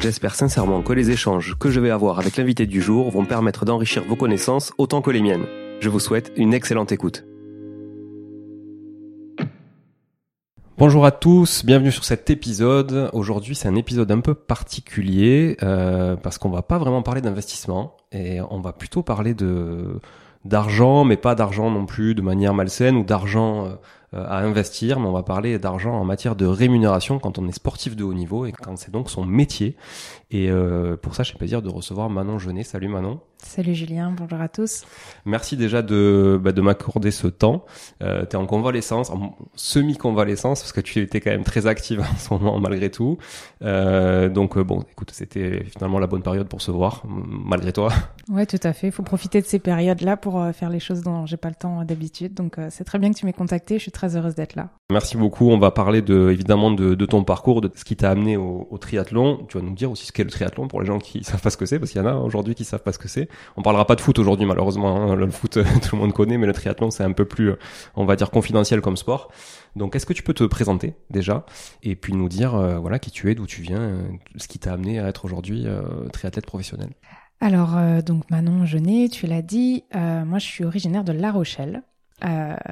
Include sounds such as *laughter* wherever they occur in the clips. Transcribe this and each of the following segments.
J'espère sincèrement que les échanges que je vais avoir avec l'invité du jour vont permettre d'enrichir vos connaissances autant que les miennes. Je vous souhaite une excellente écoute. Bonjour à tous, bienvenue sur cet épisode. Aujourd'hui c'est un épisode un peu particulier euh, parce qu'on va pas vraiment parler d'investissement et on va plutôt parler de d'argent, mais pas d'argent non plus de manière malsaine ou d'argent euh, à investir, mais on va parler d'argent en matière de rémunération quand on est sportif de haut niveau et quand c'est donc son métier. Et euh, pour ça, j'ai plaisir de recevoir Manon Genet. Salut Manon. Salut Julien, bonjour à tous. Merci déjà de, bah, de m'accorder ce temps. Euh, tu es en convalescence, en semi-convalescence, parce que tu étais quand même très active *laughs* en ce moment malgré tout. Euh, donc bon, écoute, c'était finalement la bonne période pour se voir, malgré toi. *laughs* Ouais, tout à fait. Il faut profiter de ces périodes-là pour faire les choses dont j'ai pas le temps d'habitude. Donc c'est très bien que tu m'aies contacté. Je suis très heureuse d'être là. Merci beaucoup. On va parler de, évidemment de, de ton parcours, de ce qui t'a amené au, au, triathlon. Tu vas nous dire aussi ce le triathlon pour les gens qui savent pas ce que c'est, parce qu'il y en a aujourd'hui qui savent pas ce que c'est. On parlera pas de foot aujourd'hui malheureusement. Hein. Le foot *laughs* tout le monde connaît, mais le triathlon c'est un peu plus, on va dire confidentiel comme sport. Donc est-ce que tu peux te présenter déjà et puis nous dire euh, voilà qui tu es, d'où tu viens, euh, ce qui t'a amené à être aujourd'hui euh, triathlète professionnel? Alors donc Manon Genet, tu l'as dit, moi je suis originaire de La Rochelle.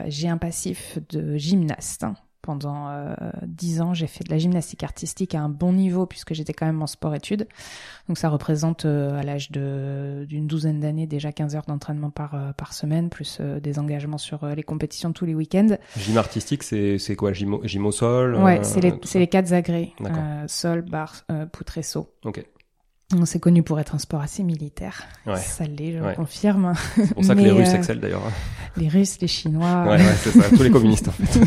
j'ai un passif de gymnaste. Pendant euh, dix ans, j'ai fait de la gymnastique artistique à un bon niveau puisque j'étais quand même en sport-études. Donc ça représente euh, à l'âge d'une douzaine d'années déjà 15 heures d'entraînement par, euh, par semaine, plus des engagements sur les compétitions tous les week-ends. Gym artistique, c'est quoi gym, gym, au sol Ouais, c'est les, les quatre agrès. sol, barre, poutre et saut. Ok. On s'est connu pour être un sport assez militaire. Ouais. Ça l'est, je Ouais. le confirme. C'est pour ça que les Russes euh, excellent d'ailleurs. Les Russes, les Chinois. Ouais, ouais, c'est ça. Tous les communistes en *laughs* fait.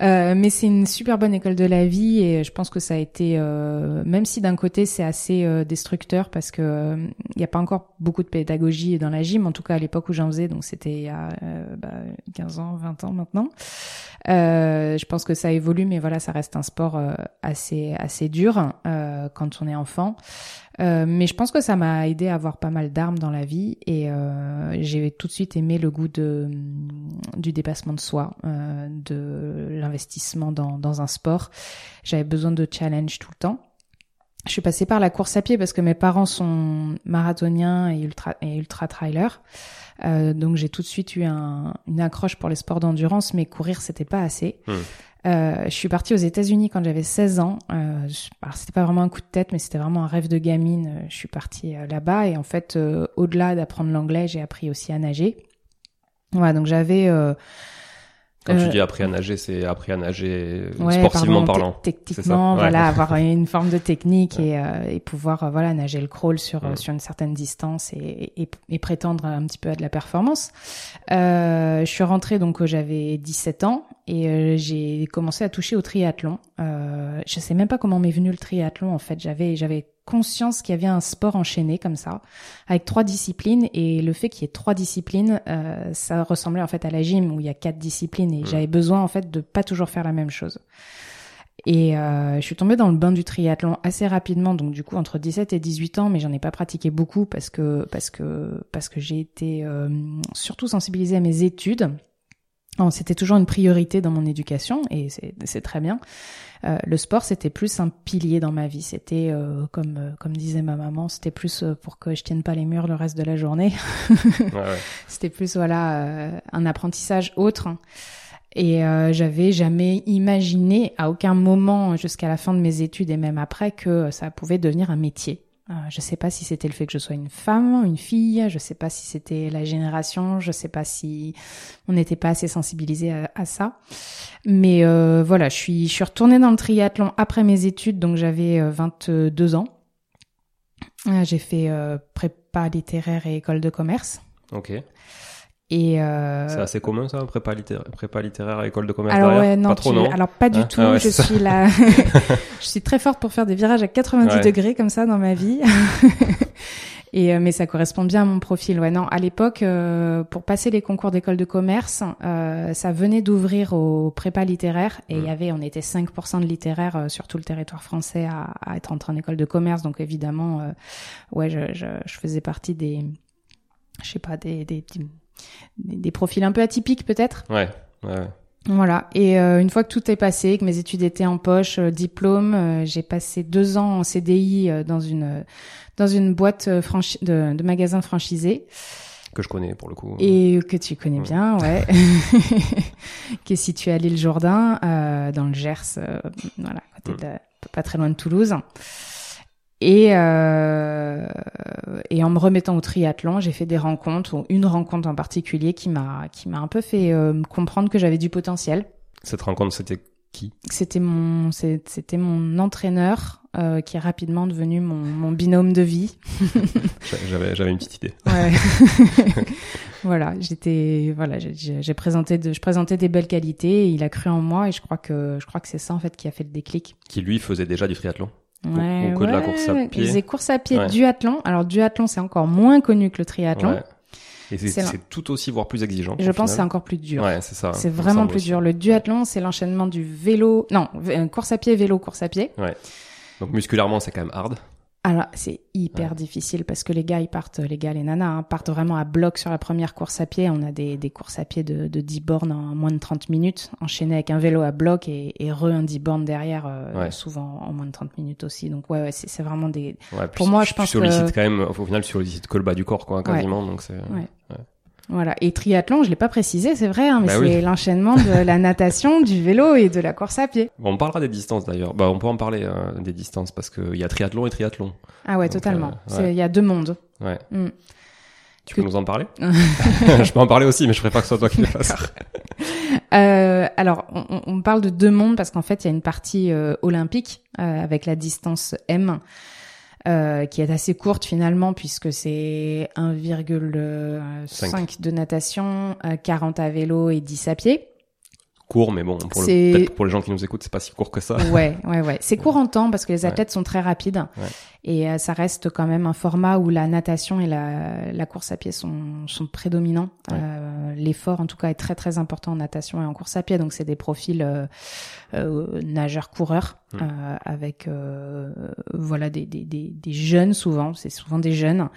Euh, mais c'est une super bonne école de la vie et je pense que ça a été, euh, même si d'un côté c'est assez euh, destructeur parce que euh, il n'y a pas encore beaucoup de pédagogie dans la gym, en tout cas à l'époque où j'en faisais, donc c'était il y a euh, bah, 15 ans, 20 ans maintenant. Euh, je pense que ça évolue, mais voilà, ça reste un sport euh, assez assez dur euh, quand on est enfant. Euh, mais je pense que ça m'a aidé à avoir pas mal d'armes dans la vie et euh, j'ai tout de suite aimé le goût de du dépassement de soi, euh, de l'investissement dans, dans un sport. J'avais besoin de challenge tout le temps. Je suis passée par la course à pied parce que mes parents sont marathoniens et ultra et ultra trailers. Euh, donc j'ai tout de suite eu un, une accroche pour les sports d'endurance, mais courir c'était pas assez. Hmm. Euh, je suis partie aux États-Unis quand j'avais 16 ans. Euh, alors c'était pas vraiment un coup de tête, mais c'était vraiment un rêve de gamine. Euh, Je suis partie euh, là-bas et en fait, euh, au-delà d'apprendre l'anglais, j'ai appris aussi à nager. Voilà, donc j'avais euh, Quand tu Euh, dis appris à nager, c'est appris à nager Ouais, sportivement pardon, parlant. Techniquement, ouais. voilà, *laughs* avoir une forme de technique et, euh, et pouvoir euh, voilà nager le crawl sur euh, sur une certaine distance et, et, et prétendre un petit peu à de la performance. Euh, je suis rentrée donc j'avais 17 ans et euh, j'ai commencé à toucher au triathlon. Euh, je sais même pas comment m'est venu le triathlon en fait. J'avais j'avais conscience qu'il y avait un sport enchaîné comme ça avec trois disciplines et le fait qu'il y ait trois disciplines euh, ça ressemblait en fait à la gym où il y a quatre disciplines et Mm. j'avais besoin en fait de pas toujours faire la même chose. Et euh, je suis tombée dans le bain du triathlon assez rapidement, donc du coup entre 17 et 18 ans, mais j'en ai pas pratiqué beaucoup parce que parce que parce que j'ai été euh, surtout sensibilisée à mes études. Alors, C'était toujours une priorité dans mon éducation et c'est c'est très bien. Euh, le sport c'était plus un pilier dans ma vie. C'était euh, comme euh, comme disait ma maman, c'était plus euh, pour que je tienne pas les murs le reste de la journée. Ouais, ouais. *laughs* C'était plus voilà euh, un apprentissage autre. Et euh, j'avais jamais imaginé à aucun moment jusqu'à la fin de mes études et même après que ça pouvait devenir un métier. Euh, je sais pas si c'était le fait que je sois une femme, une fille, je sais pas si c'était la génération, je sais pas si on n'était pas assez sensibilisé à, ça. Mais euh, voilà, je suis je suis retournée dans le triathlon après mes études, donc j'avais euh, 22 ans. Euh, J'ai fait euh, prépa littéraire et école de commerce. Ok. Et euh, C'est assez commun ça, prépa littéraire, prépa littéraire à école de commerce alors derrière ouais, non, Pas trop, tu- non alors pas du Hein tout. Ah ouais, je suis là, *laughs* je suis très forte pour faire des virages à 90 Ouais. degrés comme ça dans ma vie. *laughs* Et euh, mais ça correspond bien à mon profil. Ouais, non, à l'époque, euh, pour passer les concours d'école de commerce, euh, ça venait d'ouvrir au prépa littéraire et il Mm. y avait, on était 5% de littéraires euh, sur tout le territoire français à, à être entré en école de commerce. Donc évidemment, euh, ouais, je, je, je faisais partie des, je sais pas, des, des, des, des profils un peu atypiques peut-être. Ouais, ouais, ouais. Voilà. Et euh, une fois que tout est passé, que mes études étaient en poche, euh, diplôme, euh, j'ai passé deux ans en CDI euh, dans une dans une boîte franchi- de, de magasins franchisés Que je connais pour le coup. et que tu connais Ouais. bien, ouais, *laughs* qui est située à l'île Jourdain, euh, dans le Gers, euh, voilà, à côté de, pas très loin de Toulouse. Et, euh, et en me remettant au triathlon, j'ai fait des rencontres, ou une rencontre en particulier qui m'a qui m'a un peu fait euh, comprendre que j'avais du potentiel. Cette rencontre, c'était qui? C'était mon c'était mon entraîneur euh, qui est rapidement devenu mon, mon binôme de vie. *laughs* J'a- J'avais, j'avais une petite idée. Ouais. *laughs* voilà, j'étais voilà, j'ai présenté de, je présentais des belles qualités, et il a cru en moi et je crois que je crois que c'est ça en fait qui a fait le déclic. Qui lui faisait déjà du triathlon. Ouais, ou que de la ouais, course à ouais. pied. Il faisait course à pied, Ouais. duathlon. Alors duathlon, c'est encore moins connu que le triathlon. Ouais. Et c'est, tout aussi, voire plus exigeant. Je pense que c'est encore plus dur. Ouais, c'est ça. C'est vraiment plus aussi. dur. Le duathlon, c'est l'enchaînement du vélo, non, euh, course à pied, vélo, course à pied. Donc musculairement, c'est quand même hard. Alors, c'est hyper Ouais. difficile parce que les gars, ils partent, les gars, les nanas, hein, partent vraiment à bloc sur la première course à pied. On a des, des courses à pied de, de 10 bornes en moins de 30 minutes, enchaînées avec un vélo à bloc et, et re un 10 bornes derrière, euh, Ouais. souvent en moins de 30 minutes aussi. Donc, ouais, ouais c'est vraiment des. Pour moi, je tu pense sollicites que- quand même, au final, tu sollicites que le bas du corps, quoi, quasiment. Donc c'est. Ouais. Voilà. Et triathlon, je l'ai pas précisé, c'est vrai, hein, mais Bah c'est oui. l'enchaînement de la *laughs* natation, du vélo et de la course à pied. Bon, on parlera des distances d'ailleurs. Bah, on peut en parler euh, des distances parce qu'il y a triathlon et triathlon. Ah ouais, Donc, totalement. euh, ouais. Il y a deux mondes. Ouais. Mm. Tu Que- peux nous en parler *laughs* *laughs* Je peux en parler aussi, mais je pas que ce soit toi qui le fasses. Euh, alors, on, on- on parle de deux mondes parce qu'en fait, il y a une partie euh, olympique euh, avec la distance M. euh, qui est assez courte finalement puisque c'est 1,5 de natation, 40 à vélo et 10 à pied court, mais bon, pour, le, pour les gens qui nous écoutent, c'est pas si court que ça. Ouais, ouais, ouais. C'est court en temps parce que les athlètes sont très rapides et euh, ça reste quand même un format où la natation et la, la course à pied sont, sont prédominants. Euh, L'effort, en tout cas, est très très important en natation et en course à pied. Donc c'est des profils euh, euh nageurs-coureurs hmm. euh, avec voilà des, des, des, des, jeunes souvent. C'est souvent des jeunes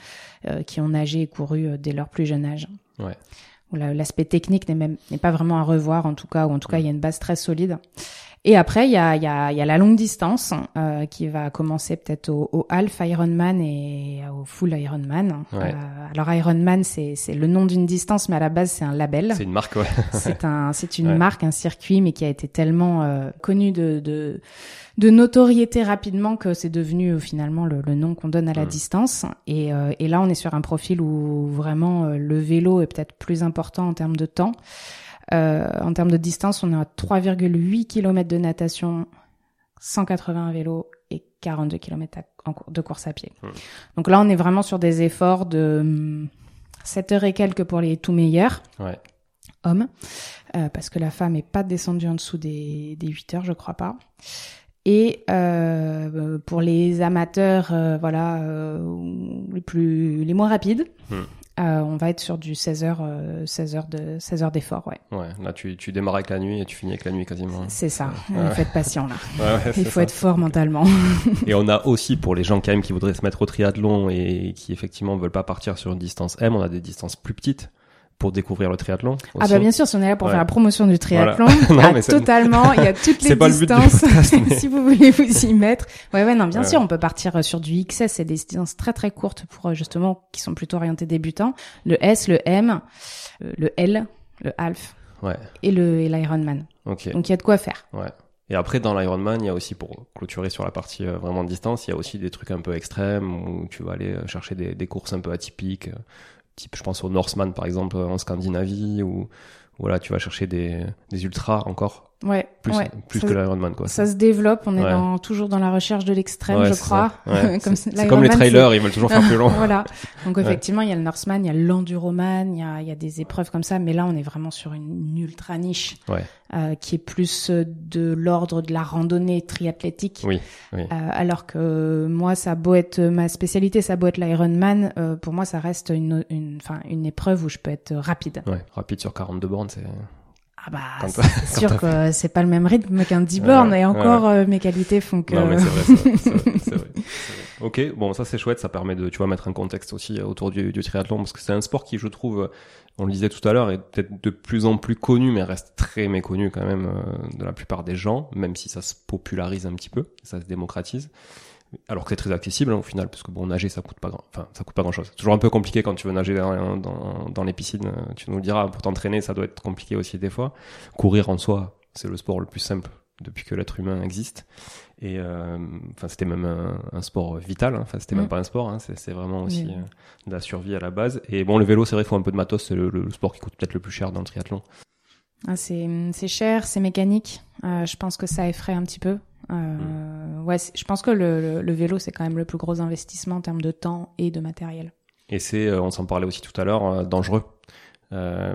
qui ont nagé et couru dès leur plus jeune âge. Ouais l'aspect technique n'est même n'est pas vraiment à revoir en tout cas ou en tout cas il y a une base très solide et après il y a y a, y a la longue distance euh, qui va commencer peut-être au, au, half Ironman et au full Ironman euh, alors Ironman c'est c'est le nom d'une distance mais à la base c'est un label c'est une marque ouais *laughs* c'est un c'est une marque un circuit mais qui a été tellement euh, connu de, de de notoriété rapidement que c'est devenu euh, finalement le, nom qu'on donne à la mm. distance. Et, euh, et, là, on est sur un profil où vraiment euh, le vélo est peut-être plus important en termes de temps. En termes de distance, on est à 3,8 km de natation, 180 vélos et 42 km de course à pied. Donc là, on est vraiment sur des efforts de 7 heures et quelques pour les tout meilleurs. Ouais hommes, parce que la femme est pas descendue en dessous des, des 8 heures, je crois pas. Et euh, pour les amateurs, euh, voilà, euh, les plus, les moins rapides, hmm. Euh, on va être sur du 16 heures, 16 heures de 16 heures d'effort, ouais. Ouais, là tu, tu démarres avec la nuit et tu finis avec la nuit quasiment. C'est ça. Il faut être patient là. Ouais, Il faut être fort mentalement. et on a aussi pour les gens quand même qui voudraient se mettre au triathlon et qui effectivement veulent pas partir sur une distance M, on a des distances plus petites pour découvrir le triathlon Ah bah bien sûr, si on est là pour faire la promotion du triathlon, *laughs* y a totalement, il y a *laughs* toutes les distances. *laughs* si vous voulez vous y mettre. Ouais ouais non, bien sûr, on peut partir euh, sur du XS, c'est des distances très très courtes pour euh, justement qui sont plutôt orientées débutants. Le S, le M, euh, le L, le half. Ouais. Et le et l'Ironman. OK. Donc il y a de quoi faire. Ouais. Et après, dans l'Ironman, il y a aussi, pour clôturer sur la partie vraiment de distance, il y a aussi des trucs un peu extrêmes où tu vas aller chercher des, des courses un peu atypiques type je pense au Norseman par exemple en Scandinavie ou voilà tu vas chercher des, des ultras encore Ouais. Plus, plus que l'Ironman, quoi. Ça se développe. On est dans, toujours dans la recherche de l'extrême, je crois. *laughs* c'est comme les trailers, ils veulent toujours faire plus *laughs* long. voilà. Donc effectivement, il y a le Norseman, il y a l'Enduroman, il y a, y a des épreuves comme ça. Mais là, on est vraiment sur une ultra niche. Euh, qui est plus de l'ordre de la randonnée triathlétique. Oui. oui. Euh, alors que moi, ça a beau être ma spécialité, ça a beau être l'Ironman, euh, pour moi, ça reste une, une, enfin, une épreuve où je peux être rapide. Ouais, rapide sur 42 bornes, c'est ah bah, c'est sûr que c'est pas le même rythme qu'un 10 bornes et encore euh, mes qualités font que. Non mais c'est vrai, c'est vrai, vrai, vrai, *laughs* Ok, bon ça c'est chouette, ça permet de tu vois mettre un contexte aussi euh, autour du, du triathlon parce que c'est un sport qui je trouve, euh, on le disait tout à l'heure, est peut-être de plus en plus connu mais reste très méconnu quand même de la plupart des gens, même si ça se popularise un petit peu, ça se démocratise alors que c'est très accessible hein, au final parce que bon nager ça coûte pas grand enfin ça coûte pas grand chose c'est toujours un peu compliqué quand tu veux nager dans, dans, dans les piscines euh, tu nous le diras. Pour t'entraîner ça doit être compliqué aussi des fois. Courir en soi c'est le sport le plus simple depuis que l'être humain existe. Et euh, enfin c'était même un, sport vital hein. enfin c'était même mm. pas un sport hein. c'est vraiment aussi euh, de la survie à la base. Et bon le vélo c'est vrai qu'il faut un peu de matos. C'est le, sport qui coûte peut-être le plus cher dans le triathlon. Ah, c'est cher c'est mécanique. Je pense que ça effraie un petit peu euh, ouais, je pense que le, vélo, c'est quand même le plus gros investissement en termes de temps et de matériel. Et c'est, euh, on s'en parlait aussi tout à l'heure, euh, dangereux.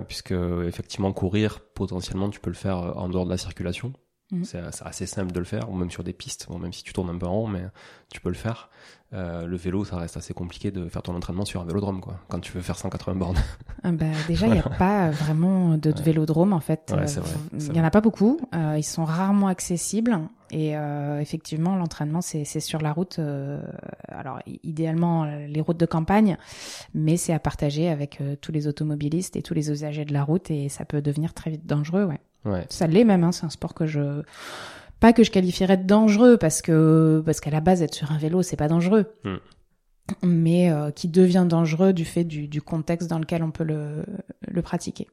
Puisque effectivement courir potentiellement tu peux le faire en dehors de la circulation Mhm. C'est assez simple de le faire, ou même sur des pistes, bon, même si tu tournes un peu en rond, mais tu peux le faire. Euh, le vélo, ça reste assez compliqué de faire ton entraînement sur un vélodrome, quoi, quand tu veux faire 180 bornes. Ah bah, *laughs* déjà, il n'y a pas vraiment de ouais. vélodrome, en fait. Ouais, il n'y en a pas beaucoup. Euh, ils sont rarement accessibles. Et euh, effectivement, l'entraînement, c'est sur la route. Euh, alors, idéalement, les routes de campagne, mais c'est à partager avec euh, tous les automobilistes et tous les usagers de la route, et ça peut devenir très vite dangereux, ouais. Ouais. Ça l'est même, hein, c'est un sport que je pas que je qualifierais de dangereux parce que parce qu'à la base être sur un vélo c'est pas dangereux. Hmm. Mais euh, qui devient dangereux du fait du, du, contexte dans lequel on peut le, le pratiquer.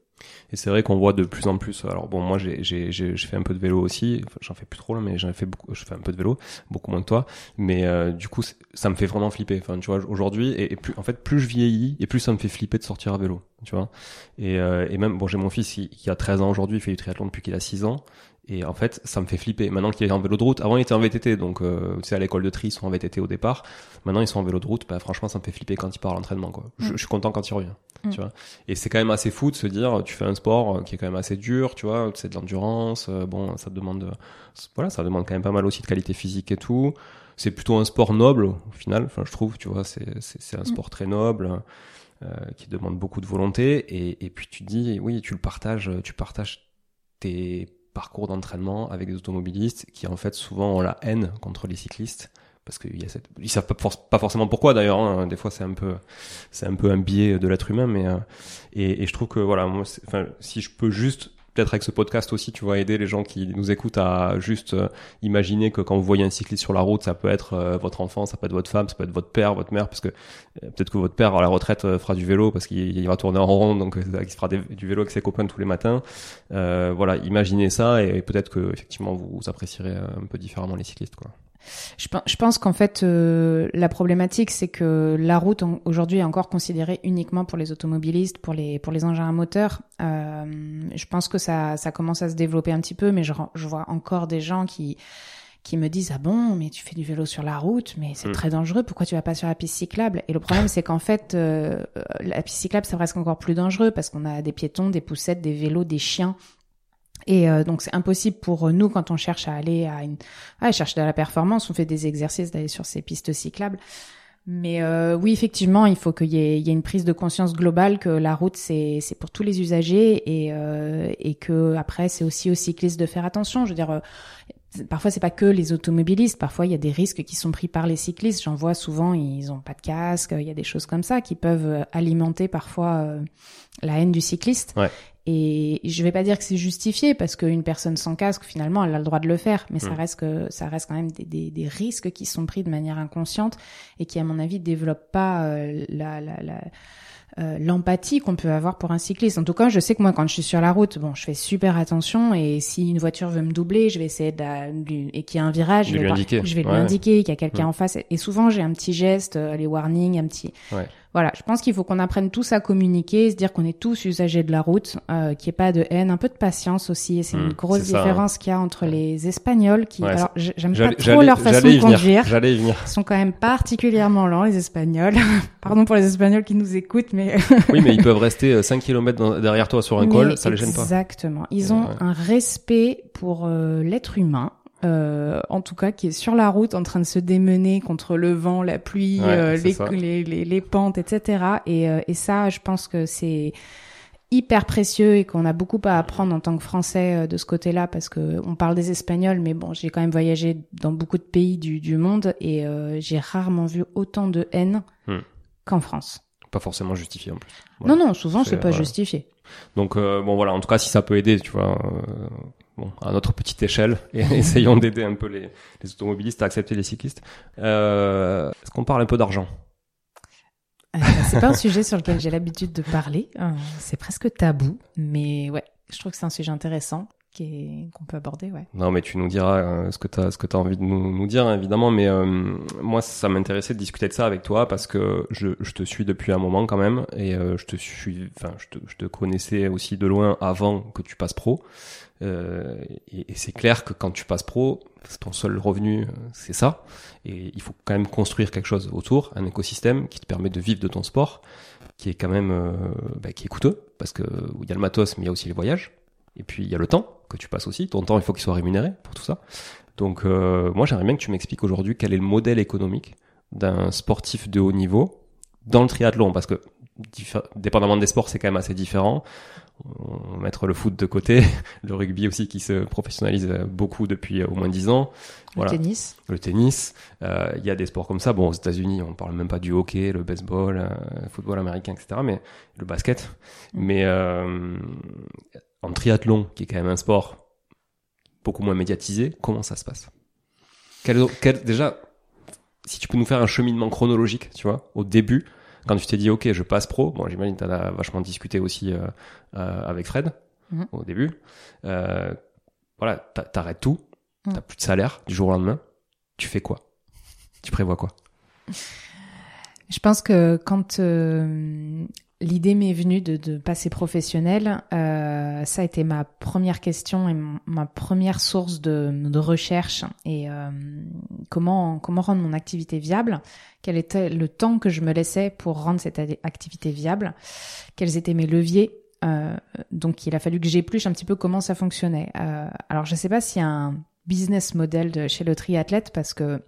Et c'est vrai qu'on voit de plus en plus. Alors bon, moi j'ai j'ai fait un peu de vélo aussi. J'en fais plus trop là, mais j'en fais beaucoup. Je fais un peu de vélo, beaucoup moins que toi. Mais euh, du coup, ça me fait vraiment flipper. Enfin, tu vois, aujourd'hui et, plus en fait, plus je vieillis et plus ça me fait flipper de sortir à vélo. Tu vois. Et, euh, et même bon, j'ai mon fils qui, qui a 13 ans aujourd'hui, il fait du triathlon depuis qu'il a 6 ans Et en fait, ça me fait flipper. Maintenant qu'il est en vélo de route, avant il était en VTT, donc euh, tu sais à l'école de tri ils sont en VTT au départ. Maintenant ils sont en vélo de route. Bah, franchement, ça me fait flipper quand il part à l'entraînement. Quoi. Je, Mm. je suis content quand il revient. Mm. Tu vois. Et c'est quand même assez fou de se dire, tu fais un sport euh, qui est quand même assez dur, tu vois, c'est de l'endurance. euh, bon, ça demande, euh, voilà, ça demande quand même pas mal aussi de qualité physique et tout. C'est plutôt un sport noble au final. Enfin, je trouve, tu vois, c'est c'est c'est un sport très noble. euh, qui demande beaucoup de volonté et, et puis tu te dis oui tu le partages tu partages tes parcours d'entraînement avec des automobilistes qui en fait souvent ont la haine contre les cyclistes parce qu'ils cette... ils savent pas, for- pas forcément pourquoi d'ailleurs hein. des fois c'est un peu c'est un peu un biais de l'être humain mais euh, et, et je trouve que voilà moi enfin si je peux juste peut-être avec ce podcast aussi tu vas aider les gens qui nous écoutent à juste euh, imaginer que quand vous voyez un cycliste sur la route ça peut être euh, votre enfant ça peut être votre femme ça peut être votre père votre mère parce que euh, peut-être que votre père à la retraite fera du vélo parce qu'il il va tourner en rond donc il fera du vélo avec ses copains tous les matins. Voilà imaginez ça et peut-être que effectivement vous apprécierez un peu différemment les cyclistes quoi Je, pen- je pense qu'en fait, euh, la problématique, c'est que la route aujourd'hui est encore considérée uniquement pour les automobilistes, pour les pour les engins à moteur. Euh, je pense que ça ça commence à se développer un petit peu, mais je, je vois encore des gens qui qui me disent ah bon mais tu fais du vélo sur la route mais c'est Mm. très dangereux pourquoi tu vas pas sur la piste cyclable? Et le problème c'est qu'en fait euh, la piste cyclable c'est presque encore plus dangereux parce qu'on a des piétons des poussettes des vélos des chiens et euh, donc c'est impossible pour nous quand on cherche à aller à une ah, cherche de la performance on fait des exercices d'aller sur ces pistes cyclables mais euh, oui effectivement il faut qu'il y, y ait une prise de conscience globale que la route c'est c'est pour tous les usagers et euh, et que après c'est aussi aux cyclistes de faire attention je veux dire euh, Parfois, c'est pas que les automobilistes. Parfois, il y a des risques qui sont pris par les cyclistes. J'en vois souvent, ils ont pas de casque. Il y a des choses comme ça qui peuvent euh, alimenter parfois euh, la haine du cycliste. Ouais. Et je vais pas dire que c'est justifié parce qu'une personne sans casque, finalement, elle a le droit de le faire. Mais ça Mm. reste que ça reste quand même des, des, des risques qui sont pris de manière inconsciente et qui, à mon avis, développent pas euh, la, la, la euh, l'empathie qu'on peut avoir pour un cycliste. En tout cas, je sais que moi, quand je suis sur la route, bon, je fais super attention et si une voiture veut me doubler, je vais essayer de, la- de lui- et qu'il y a un virage, De je vais, lui indiquer. je vais lui indiquer qu'il y a quelqu'un Mm. en face. Et souvent, j'ai un petit geste, euh, les warnings, un petit. Ouais. Voilà, je pense qu'il faut qu'on apprenne tous à communiquer, se dire qu'on est tous usagers de la route, euh, qu'il n'y ait pas de haine, un peu de patience aussi. Et c'est une grosse c'est ça, différence qu'il y a entre les Espagnols qui, Ouais, alors j'aime pas trop leur façon de conduire. j'allais y venir Ils sont quand même particulièrement lents, les Espagnols. *laughs* Pardon pour les Espagnols qui nous écoutent, mais oui mais ils *laughs* peuvent rester 5 km derrière toi sur un Mais col ça les gêne pas Exactement. Ils ont Ouais. un respect pour euh, l'être humain. Euh, en tout cas, qui est sur la route en train de se démener contre le vent, la pluie, Ouais, euh, les, les, les, les pentes, etc. Et, euh, et ça, je pense que c'est hyper précieux et qu'on a beaucoup à apprendre en tant que Français euh, de ce côté-là parce que on parle des Espagnols, mais bon, j'ai quand même voyagé dans beaucoup de pays du, du monde et euh, j'ai rarement vu autant de haine Hmm. qu'en France. pas forcément justifié en plus Voilà. Non, non, souvent C'est- pas voilà. justifié. Donc euh, bon voilà, en tout cas si ça peut aider, tu vois, euh, bon à notre petite échelle, *laughs* et essayons *laughs* d'aider un peu les, les automobilistes à accepter les cyclistes. Euh, Est-ce qu'on parle un peu d'argent? Euh, c'est pas un sujet sur lequel j'ai l'habitude de parler. Euh, c'est presque tabou, mais ouais, je trouve que c'est un sujet intéressant qu'on peut aborder, ouais. Non, mais tu nous diras euh, ce que tu as, ce que as envie de nous, nous dire, évidemment. Mais euh, moi, ça m'intéressait de discuter de ça avec toi parce que je, je te suis depuis un moment quand même, et euh, je te suis, enfin, je te, je te connaissais aussi de loin avant que tu passes pro. Euh, et et c'est clair que quand tu passes pro, ton seul revenu, euh, c'est ça. Et il faut quand même construire quelque chose autour, un écosystème qui te permet de vivre de ton sport, qui est quand même, euh, bah, qui est coûteux parce que il y a le matos, mais il y a aussi les voyages. Et puis il y a le temps que tu passes aussi. Ton temps, il faut qu'il soit rémunéré pour tout ça. Donc euh, moi, j'aimerais bien que tu m'expliques aujourd'hui quel est le modèle économique d'un sportif de haut niveau dans le triathlon, parce que dépendamment des sports, c'est quand même assez différent. Mettre le foot de côté, *laughs* le rugby aussi qui se professionnalise beaucoup depuis au moins 10 ans, Voilà. Le tennis. le tennis. Euh, Il y a des sports comme ça. Bon, aux États-Unis, on parle même pas du hockey, le baseball, euh, le football américain, etc. Mais le basket. Mais euh, en triathlon, qui est quand même un sport beaucoup moins médiatisé, comment ça se passe? Quel, quel- Déjà, si tu peux nous faire un cheminement chronologique, tu vois, au début, quand tu t'es dit, ok, je passe pro. Bon, j'imagine que tu as vachement discuté aussi euh, euh, avec Fred Mhm. au début. Euh, voilà, t'a- t'arrêtes tout, Mhm. t'as plus de salaire du jour au lendemain. Tu fais quoi? Tu prévois quoi? Je pense que quand l'idée m'est venue de, de passer professionnel. Euh, ça a été ma première question et ma première source de, de recherche. Et euh, comment comment rendre mon activité viable Quel était le temps que je me laissais pour rendre cette activité viable? Quels étaient mes leviers? Euh, Donc, il a fallu que j'épluche un petit peu comment ça fonctionnait. Euh, alors, je ne sais pas a un business model de, chez le triathlète parce que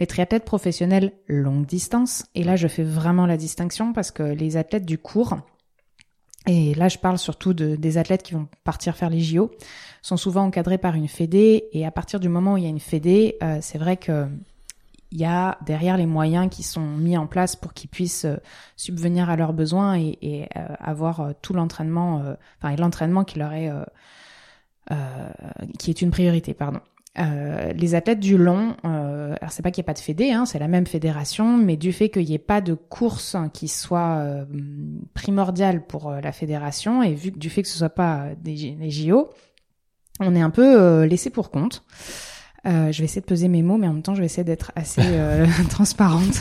les triathlètes professionnels longue distance, et là je fais vraiment la distinction parce que les athlètes du cours, et là je parle surtout de, des athlètes qui vont partir faire les JO, sont souvent encadrés par une fédé, et à partir du moment où il y a une fédé, euh, c'est vrai que il y a derrière les moyens qui sont mis en place pour qu'ils puissent euh, subvenir à leurs besoins et, et euh, avoir tout l'entraînement, enfin l'entraînement qui leur est qui est une priorité, pardon. Euh, les athlètes du long, euh, alors c'est pas qu'il n'y ait pas de fédé, hein, c'est la même fédération, mais du fait qu'il n'y ait pas de course qui soit euh, primordiale pour euh, la fédération, et vu du fait que ce soit pas des, des JO, on est un peu laissé pour compte. Euh, je vais essayer de peser mes mots, mais en même temps, je vais essayer d'être assez euh, *laughs* transparente.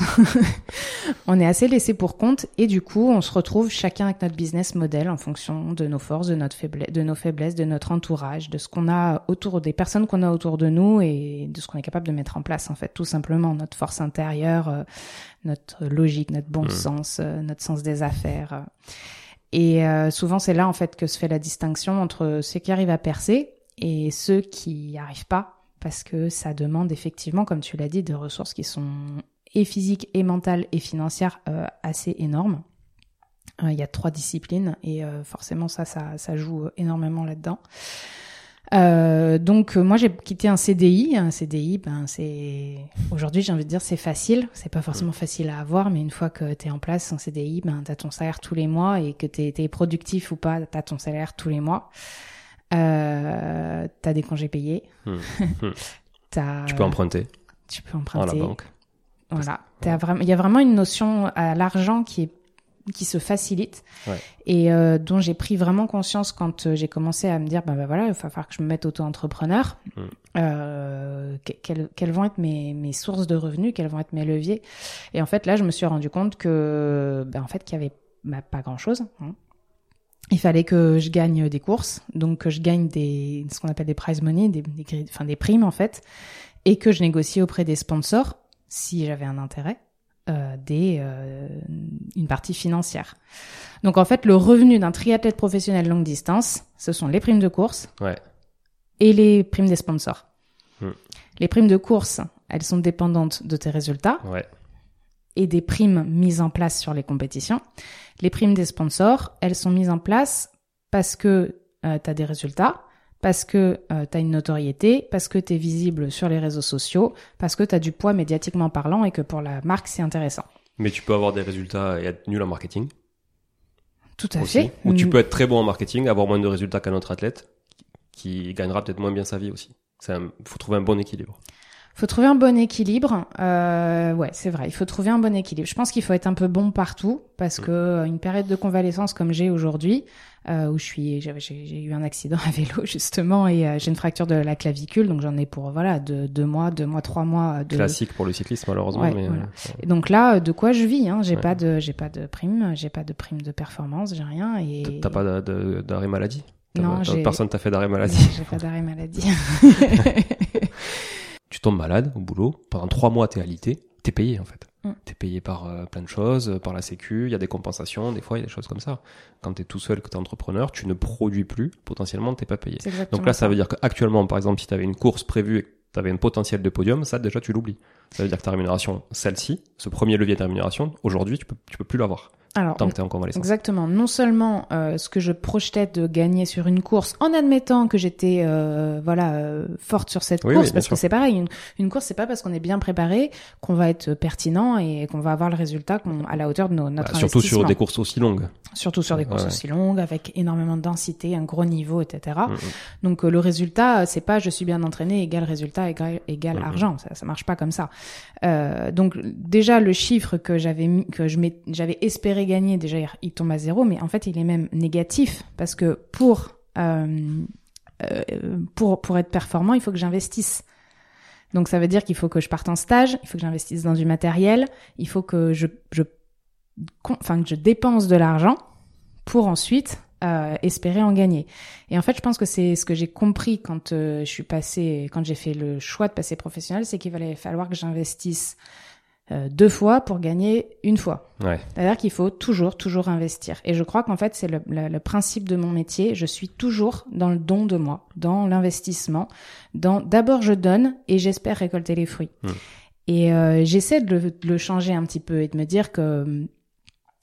*laughs* on est assez laissé pour compte et du coup, on se retrouve chacun avec notre business model en fonction de nos forces, de, notre faiblesse, de nos faiblesses, de notre entourage, de ce qu'on a autour des personnes qu'on a autour de nous et de ce qu'on est capable de mettre en place, en fait, tout simplement notre force intérieure, euh, notre logique, notre bon mmh. sens, notre sens des affaires. Et souvent, c'est là en fait que se fait la distinction entre ceux qui arrivent à percer et ceux qui n'y arrivent pas parce que ça demande effectivement, comme tu l'as dit, des ressources qui sont et physiques et mentales et financières euh, assez énormes. Euh, il y a trois disciplines et euh, forcément ça, ça, joue énormément là-dedans. donc moi j'ai quitté un CDI. Un CDI, ben c'est aujourd'hui j'ai envie de dire c'est facile. C'est pas forcément facile à avoir, mais une fois que tu es en place en CDI, ben t'as ton salaire tous les mois et que t'es es productif ou pas, t'as ton salaire tous les mois. Euh, t'as des congés payés. Hmm. *laughs* Hmm. tu peux emprunter. Tu peux emprunter. À la banque. Voilà. Il y a vraiment une notion à l'argent qui est qui se facilite ouais. et euh, dont j'ai pris vraiment conscience quand euh, j'ai commencé à me dire bah, bah voilà il va falloir que je me mette auto-entrepreneur hmm. euh, quelles, quelles, vont être mes, mes sources de revenus quels vont être mes leviers et en fait là je me suis rendu compte que bah, en fait qu'il y avait bah, pas grand chose hein il fallait que je gagne des courses, donc que je gagne des ce qu'on appelle des prize money, des, des, enfin des primes en fait, et que je négocie auprès des sponsors si j'avais un intérêt. Euh, des euh, une partie financière. Donc en fait, le revenu d'un triathlète professionnel longue distance, ce sont les primes de course ouais. et les primes des sponsors. Hmm. Les primes de course, elles sont dépendantes de tes résultats. Ouais et des primes mises en place sur les compétitions. Les primes des sponsors, elles sont mises en place parce que euh, tu as des résultats, parce que euh, tu as une notoriété, parce que tu es visible sur les réseaux sociaux, parce que tu as du poids médiatiquement parlant et que pour la marque, c'est intéressant. Mais tu peux avoir des résultats et être nul en marketing. Tout à fait. Ou tu mm. peux être très bon en marketing, avoir moins de résultats qu'un autre athlète qui gagnera peut-être moins bien sa vie aussi. Il faut trouver un bon équilibre faut trouver un bon équilibre. Euh, ouais, c'est vrai. Il faut trouver un bon équilibre. Je pense qu'il faut être un peu bon partout parce mm. que euh, une période de convalescence comme j'ai aujourd'hui, euh, où je suis, j'ai eu un accident à vélo *laughs* justement et euh, j'ai une fracture de la clavicule, donc j'en ai pour voilà deux, deux mois, deux mois, trois mois. De... Classique pour le cyclisme malheureusement. mais, voilà. et donc là, de quoi je vis hein J'ai pas de, j'ai pas de prime, j'ai pas de prime de performance, j'ai rien. Et t'as pas d'arrêt maladie? Non, personne t'a fait d'arrêt maladie? J'ai pas d'arrêt maladie. *laughs* *laughs* tu tombes malade au boulot, pendant trois mois t'es alité, t'es payé en fait. Mm. T'es payé par euh, plein de choses, euh, par la sécu, il y a des compensations, des fois il y a des choses comme ça. Quand t'es tout seul, que t'es entrepreneur, tu ne produis plus, potentiellement t'es pas payé. Donc là ça, veut dire qu'actuellement par exemple si t'avais une course prévue et que t'avais une potentiel de podium, ça déjà tu l'oublies. Ça veut dire que ta rémunération, celle-ci, ce premier levier de rémunération, aujourd'hui tu peux, tu peux plus l'avoir. Alors, tant que en convalescence. Exactement. Non seulement euh, ce que je projetais de gagner sur une course, en admettant que j'étais euh, voilà euh, forte sur cette course, parce que c'est pareil, une, une course c'est pas parce qu'on est bien préparé qu'on va être pertinent et qu'on va avoir le résultat à la hauteur de nos, notre bah, Surtout sur des courses aussi longues. Surtout sur des courses aussi longues, avec énormément de densité, un gros niveau, etc. Mm, mm. Donc le résultat, c'est pas je suis bien entraîné égal résultat égal, égal mm, argent, ça, ça marche pas comme ça. donc déjà le chiffre que j'avais que je j'avais espéré gagner, déjà il tombe à zéro, mais en fait il est même négatif parce que pour euh, euh, pour pour être performant, il faut que j'investisse. Donc ça veut dire qu'il faut que je parte en stage, il faut que j'investisse dans du matériel, il faut que je, je enfin que je dépense de l'argent pour ensuite euh, espérer en gagner. Et en fait, je pense que c'est ce que j'ai compris quand je suis passée, quand j'ai fait le choix de passer professionnel, c'est qu'il fallait falloir que j'investisse euh, deux fois pour gagner une fois. Ouais. C'est-à-dire qu'il faut toujours, toujours investir. Et je crois qu'en fait, c'est le, le, le, principe de mon métier. Je suis toujours dans le don de moi, dans l'investissement. Dans d'abord, je donne et j'espère récolter les fruits. Hmm. Et euh, j'essaie de le, de le, changer un petit peu et de me dire que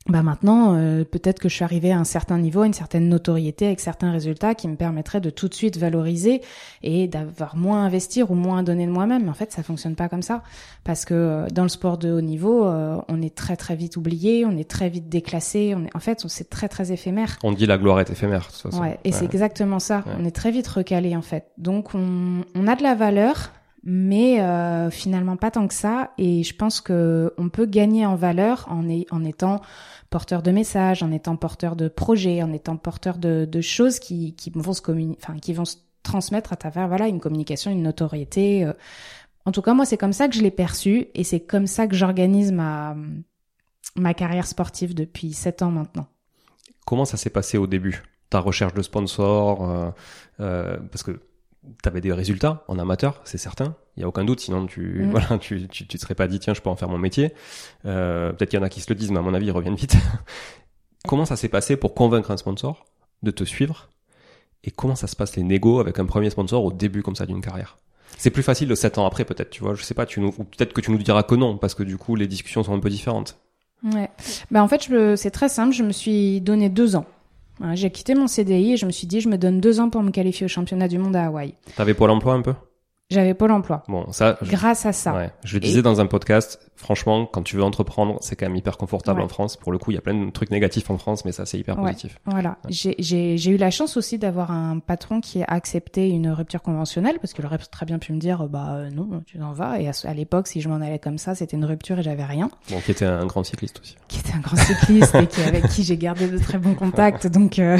bah maintenant, euh, peut-être que je suis arrivée à un certain niveau, à une certaine notoriété avec certains résultats qui me permettraient de tout de suite valoriser et d'avoir moins à investir ou moins à donner de moi-même. Mais en fait, ça fonctionne pas comme ça parce que euh, dans le sport de haut niveau, euh, on est très très vite oublié, on est très vite déclassé. On est, en fait, c'est très très éphémère. On dit la gloire est éphémère. De toute façon. Ouais, et ouais. c'est exactement ça. Ouais. On est très vite recalé en fait. Donc on, on a de la valeur, mais euh, finalement pas tant que ça. Et je pense que on peut gagner en valeur en, est, en étant porteur de messages, en étant porteur de projets, en étant porteur de, de choses qui, qui vont se enfin qui vont se transmettre à travers voilà une communication, une notoriété. Euh. En tout cas, moi, c'est comme ça que je l'ai perçu et c'est comme ça que j'organise ma ma carrière sportive depuis sept ans maintenant. Comment ça s'est passé au début? Ta recherche de sponsors, euh, euh, parce que tu avais des résultats en amateur, c'est certain. Il y a aucun doute, sinon tu mm. *laughs* voilà, tu, tu tu te serais pas dit tiens, je peux en faire mon métier. Euh, peut-être qu'il y en a qui se le disent, mais à mon avis, ils reviennent vite. *laughs* comment ça s'est passé pour convaincre un sponsor de te suivre? Et comment ça se passe les négos avec un premier sponsor au début comme ça d'une carrière? C'est plus facile de 7 ans après peut-être, tu vois, je sais pas, tu nous ou peut-être que tu nous diras que non parce que du coup les discussions sont un peu différentes. Ouais. Bah en fait, c'est très simple, je me suis donné deux ans. J'ai quitté mon CDI et je me suis dit, je me donne deux ans pour me qualifier au championnat du monde à Hawaï. T'avais Pôle emploi un peu? J'avais Pôle emploi. Bon, ça. Je... Grâce à ça. Ouais. Je le disais et... dans un podcast, franchement, quand tu veux entreprendre, c'est quand même hyper confortable ouais. en France. Pour le coup, il y a plein de trucs négatifs en France, mais ça, c'est hyper ouais. positif. Voilà. J'ai eu la chance aussi d'avoir un patron qui a accepté une rupture conventionnelle, parce qu'il aurait très bien pu me dire, bah euh, non, tu en vas. Et à, à l'époque, si je m'en allais comme ça, c'était une rupture et j'avais rien. Bon, qui était un grand cycliste aussi. Qui était un grand cycliste et qui, avec qui j'ai gardé de très bons contacts. Donc euh...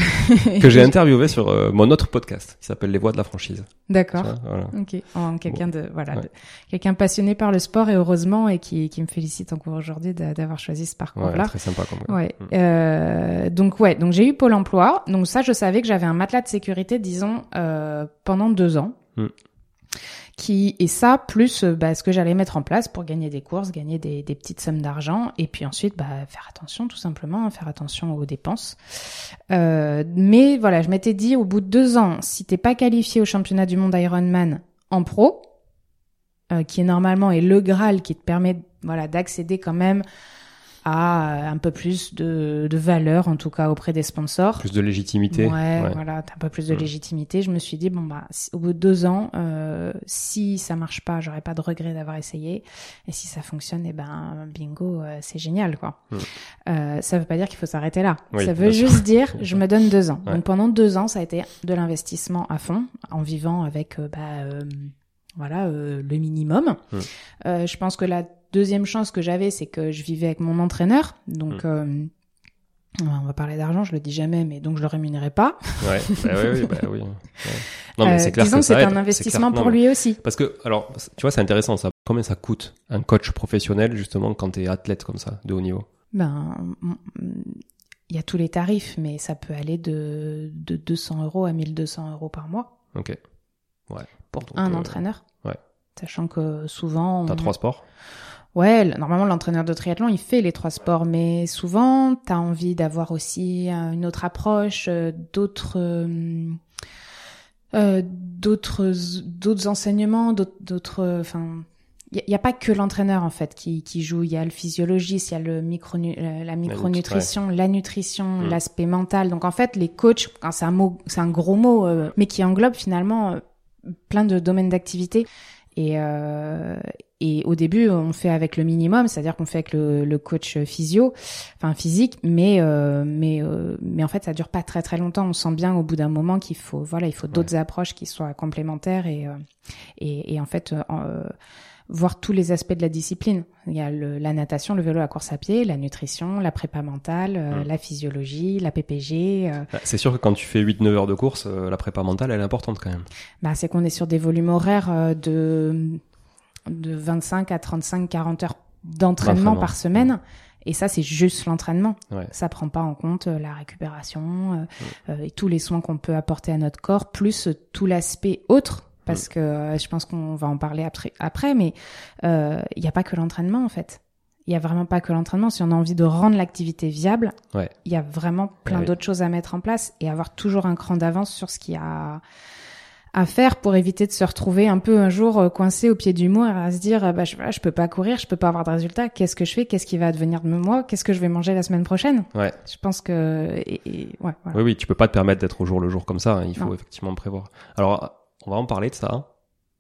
que j'ai *laughs* interviewé sur euh, mon autre podcast, qui s'appelle Les Voix de la franchise. D'accord. Voilà. Ok. Quelqu'un de voilà, ouais. quelqu'un passionné par le sport et heureusement et qui, qui me félicite encore aujourd'hui d'avoir choisi ce parcours-là. Ouais, très sympa quand même. Ouais. Mmh. Euh, donc ouais, donc j'ai eu Pôle Emploi. Donc ça, je savais que j'avais un matelas de sécurité, disons, euh, pendant deux ans. Mmh. Qui et ça plus bah, ce que j'allais mettre en place pour gagner des courses, gagner des, des petites sommes d'argent et puis ensuite bah, faire attention tout simplement, faire attention aux dépenses. Euh, mais voilà, je m'étais dit au bout de deux ans, si t'es pas qualifié au championnat du monde Ironman en pro, euh, qui est normalement est le Graal qui te permet voilà d'accéder quand même à un peu plus de, de valeur en tout cas auprès des sponsors plus de légitimité ouais, ouais. voilà t'as un peu plus de légitimité je me suis dit bon bah au bout de deux ans euh, si ça marche pas j'aurais pas de regret d'avoir essayé et si ça fonctionne eh ben bingo euh, c'est génial quoi mmh. euh, ça veut pas dire qu'il faut s'arrêter là oui, ça veut juste sûr. dire *laughs* je me donne deux ans Ouais. donc pendant deux ans ça a été de l'investissement à fond en vivant avec euh, bah voilà euh, le minimum. Mmh. Euh, je pense que la deuxième chance que j'avais, c'est que je vivais avec mon entraîneur, donc. Mmh. on va parler d'argent, je le dis jamais, mais donc je le rémunérais pas. Ouais, *laughs* bah oui, bah oui. Ouais. Non, mais c'est clair disons que c'est un investissement pour non, lui aussi. Parce que, alors, tu vois, c'est intéressant ça. Combien ça coûte un coach professionnel justement quand t'es athlète comme ça, de haut niveau? Ben, il y a tous les tarifs, mais ça peut aller de, de 200 euros à 1200 euros par mois. Ok. Ouais. Pour Donc, un euh, entraîneur. Ouais. Sachant que souvent. T'as on... trois sports Ouais, normalement l'entraîneur de triathlon il fait les trois sports, mais souvent t'as envie d'avoir aussi une autre approche, euh, d'autres, euh, d'autres, d'autres enseignements, d'autres, enfin, il n'y a, a, pas que l'entraîneur en fait qui, qui joue. Il y a le physiologiste, il y a le micro, la micronutrition, la, nutrition, mmh. l'aspect mental. Donc en fait, les coachs, c'est un mot, c'est un gros mot, euh, mais qui englobe finalement plein de domaines d'activité. Et, euh, et au début, on fait avec le minimum, c'est-à-dire qu'on fait avec le, le, coach physio, enfin physique, mais euh, mais euh, mais en fait, ça dure pas très très longtemps. On sent bien au bout d'un moment qu'il faut voilà, il faut d'autres ouais. approches qui soient complémentaires et euh, et, et, en fait euh, voir tous les aspects de la discipline. Il y a le, la natation, le vélo, la course à pied, la nutrition, la prépa mentale, euh, mmh. la physiologie, la PPG. Euh... Bah, c'est sûr que quand tu fais 8-9 heures de course, euh, la prépa mentale, elle est importante quand même. Bah, c'est qu'on est sur des volumes horaires de, de 25 à 35, 40 heures d'entraînement par semaine. Et ça, c'est juste l'entraînement. Ouais. Ça prend pas en compte euh, la récupération euh, euh, et tous les soins qu'on peut apporter à notre corps, plus tout l'aspect autre. Parce que euh, je pense qu'on va en parler après, après mais euh, il n'y a pas que l'entraînement en fait. Il y a vraiment pas que l'entraînement. Si on a envie de rendre l'activité viable, Ouais. il y a vraiment plein Ouais. d'autres choses à mettre en place et avoir toujours un cran d'avance sur ce qu'il y a à faire pour éviter de se retrouver un peu un jour euh, coincé au pied du mur à se dire bah je, je peux pas courir, je peux pas avoir de résultats, qu'est-ce que je fais, qu'est-ce qui va advenir de moi, qu'est-ce que je vais manger la semaine prochaine? Ouais. Je pense que et, et- ouais, voilà. Oui, oui, tu peux pas te permettre d'être au jour le jour comme ça. hein, Il faut Non. effectivement prévoir. Alors, on va en parler de ça.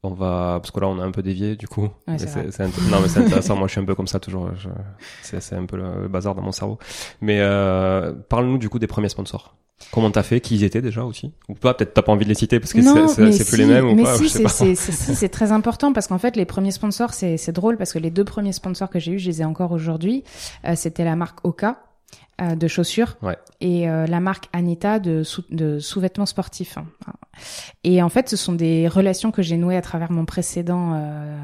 On va parce que là, on a un peu dévié du coup. Mais c'est int- non, mais c'est *laughs* intéressant. Moi, je suis un peu comme ça toujours. Je... C'est un peu le, bazar dans mon cerveau. Mais euh, parle-nous du coup des premiers sponsors. Comment t'as fait? Qui ils étaient déjà aussi? Ou pas? Peut-être t'as pas envie de les citer parce que c'est- c'est plus si, les mêmes ou mais si, c'est- pas. si, c'est très *laughs* important parce qu'en fait, les premiers sponsors, c'est drôle parce que les deux premiers sponsors que j'ai eus, je les ai encore aujourd'hui. Euh, C'était la marque Oka euh, de chaussures Ouais. et euh, la marque Anita de sous- de sous-vêtements sportifs. hein. Et en fait, ce sont des relations que j'ai nouées à travers mon précédent euh,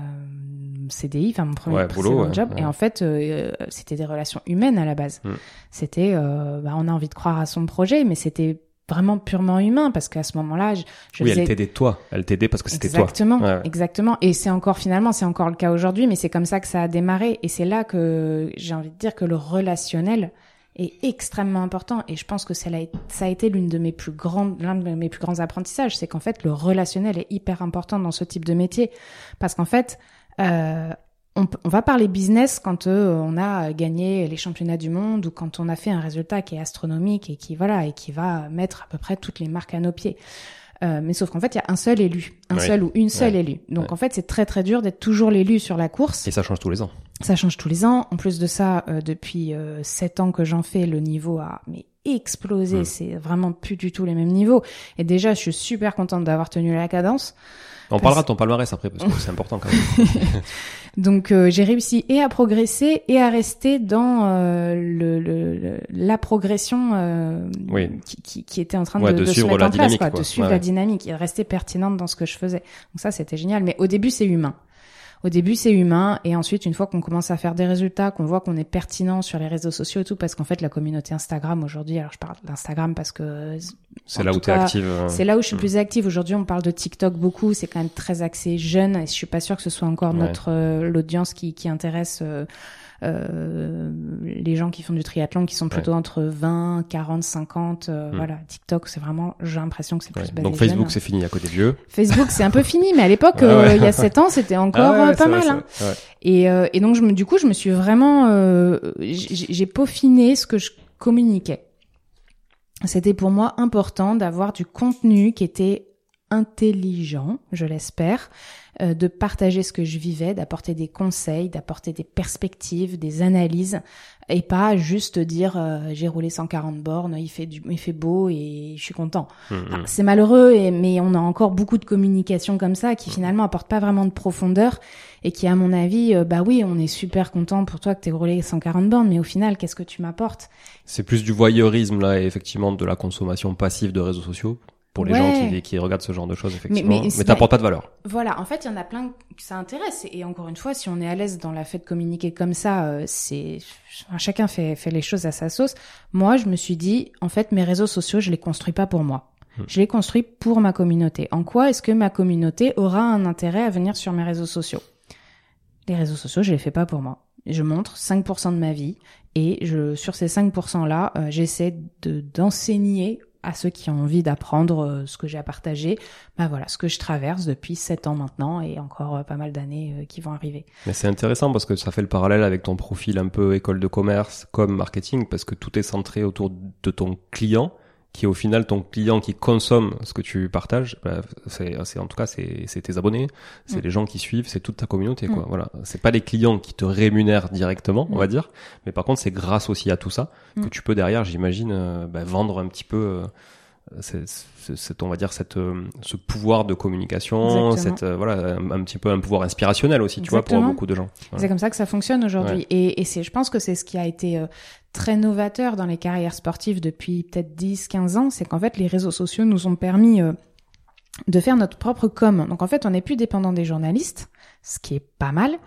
CDI, enfin mon premier Ouais, précédent boulot, ouais, job. Et en fait, euh, c'était des relations humaines à la base. Mm. C'était, euh, bah, on a envie de croire à son projet, mais c'était vraiment purement humain parce qu'à ce moment-là, je, je oui, faisais- elle t'aidait toi. Elle t'aidait parce que c'était toi. Exactement, ouais. exactement. Et c'est encore finalement, c'est encore le cas aujourd'hui, mais c'est comme ça que ça a démarré. Et c'est là que j'ai envie de dire que le relationnel est extrêmement important. Et je pense que ça a, été l'une de mes plus grandes, l'un de mes plus grands apprentissages, c'est qu'en fait le relationnel est hyper important dans ce type de métier, parce qu'en fait, euh, on, on va parler business quand euh, on a gagné les championnats du monde ou quand on a fait un résultat qui est astronomique et qui voilà et qui va mettre à peu près toutes les marques à nos pieds. Euh, mais sauf qu'en fait, il y a un seul élu, un seul ou une seule Ouais. élue. Donc Ouais. en fait, c'est très très dur d'être toujours l'élu sur la course. Et ça change tous les ans. Ça change tous les ans. En plus de ça, euh, depuis euh, sept ans que j'en fais, le niveau a mais explosé. Mm. C'est vraiment plus du tout les mêmes niveaux. Et déjà, je suis super contente d'avoir tenu la cadence. On Parce- parlera de ton palmarès après parce que c'est important quand même. *laughs* Donc euh, j'ai réussi et à progresser et à rester dans euh, le, le- la progression euh, Oui. qui, qui, qui était en train Ouais, de, de de se mettre la en place, quoi, quoi. de suivre Ouais, la dynamique et de rester pertinente dans ce que je faisais. Donc ça c'était génial. Mais au début c'est humain. Au début, c'est humain, et ensuite, une fois qu'on commence à faire des résultats, qu'on voit qu'on est pertinent sur les réseaux sociaux et tout, parce qu'en fait, la communauté Instagram aujourd'hui, alors je parle d'Instagram parce que C'est là où t'es cas, active. euh, c'est là où je suis Mm. plus active. Aujourd'hui, on parle de TikTok beaucoup. C'est quand même très axé jeune et je suis pas sûre que ce soit encore Ouais. notre euh, l'audience qui, qui intéresse euh, euh, les gens qui font du triathlon, qui sont plutôt entre 20, 40, 50. euh, Mm. Voilà, TikTok, c'est vraiment. J'ai l'impression que c'est plus ouais. basé Donc Facebook, c'est fini à côté vieux. Facebook, c'est un peu fini, mais à *laughs* l'époque, ouais. il y a 7 ans, c'était *laughs* encore Ah pas mal. hein. Et, euh, et donc, je me, du coup, je me suis vraiment, euh, j'ai peaufiné ce que je communiquais. C'était pour moi important d'avoir du contenu qui était intelligent, je l'espère, euh, de partager ce que je vivais, d'apporter des conseils, d'apporter des perspectives, des analyses, et pas juste dire euh, j'ai roulé 140 bornes, il fait du, il fait beau et je suis content. Mm, Ah. C'est malheureux, et, mais on a encore beaucoup de communication comme ça qui finalement apporte pas vraiment de profondeur et qui, à mon avis, euh, bah oui, on est super content pour toi que t'aies roulé 140 bornes, mais au final, qu'est-ce que tu m'apportes? C'est plus du voyeurisme là, et effectivement de la consommation passive de réseaux sociaux pour les Ouais. gens qui, qui regardent ce genre de choses effectivement. mais Mais, c'est- t'apportes pas de valeur. Voilà, en fait, il y en a plein que ça intéresse. Et encore une fois, si on est à l'aise dans la fait de communiquer comme ça, euh, c'est enfin, chacun fait, fait les choses à sa sauce. Moi, je me suis dit, en fait, mes réseaux sociaux, je les construis pas pour moi. Hmm. Je les construis pour ma communauté. En quoi est-ce que ma communauté aura un intérêt à venir sur mes réseaux sociaux? Les réseaux sociaux, je les fais pas pour moi. Je montre 5% de ma vie et je, sur ces 5% là, euh, j'essaie de d'enseigner à ceux qui ont envie d'apprendre euh, ce que j'ai à partager, bah voilà, ce que je traverse depuis 7 ans maintenant et encore euh, pas mal d'années euh, qui vont arriver. Mais c'est intéressant parce que ça fait le parallèle avec ton profil un peu école de commerce comme marketing parce que tout est centré autour de ton client qui est au final ton client qui consomme ce que tu partages. Bah, c'est, c'est en tout cas c'est, c'est tes abonnés, c'est Mm. les gens qui suivent, c'est toute ta communauté quoi. Mm. Voilà, c'est pas les clients qui te rémunèrent directement, on Mm. va dire, mais par contre c'est grâce aussi à tout ça que Mm. tu peux derrière, j'imagine, euh, bah, vendre un petit peu. euh, c'est, on va dire cette euh, ce pouvoir de communication Exactement. cette euh, voilà un, un petit peu un pouvoir inspirationnel aussi tu vois pour beaucoup de gens. C'est comme ça que ça fonctionne aujourd'hui. Et, et c'est, je pense que c'est ce qui a été euh, très novateur dans les carrières sportives depuis peut-être 10, 15 ans, c'est qu'en fait, les réseaux sociaux nous ont permis euh, de faire notre propre com. Donc en fait, on n'est plus dépendant des journalistes, ce qui est pas mal.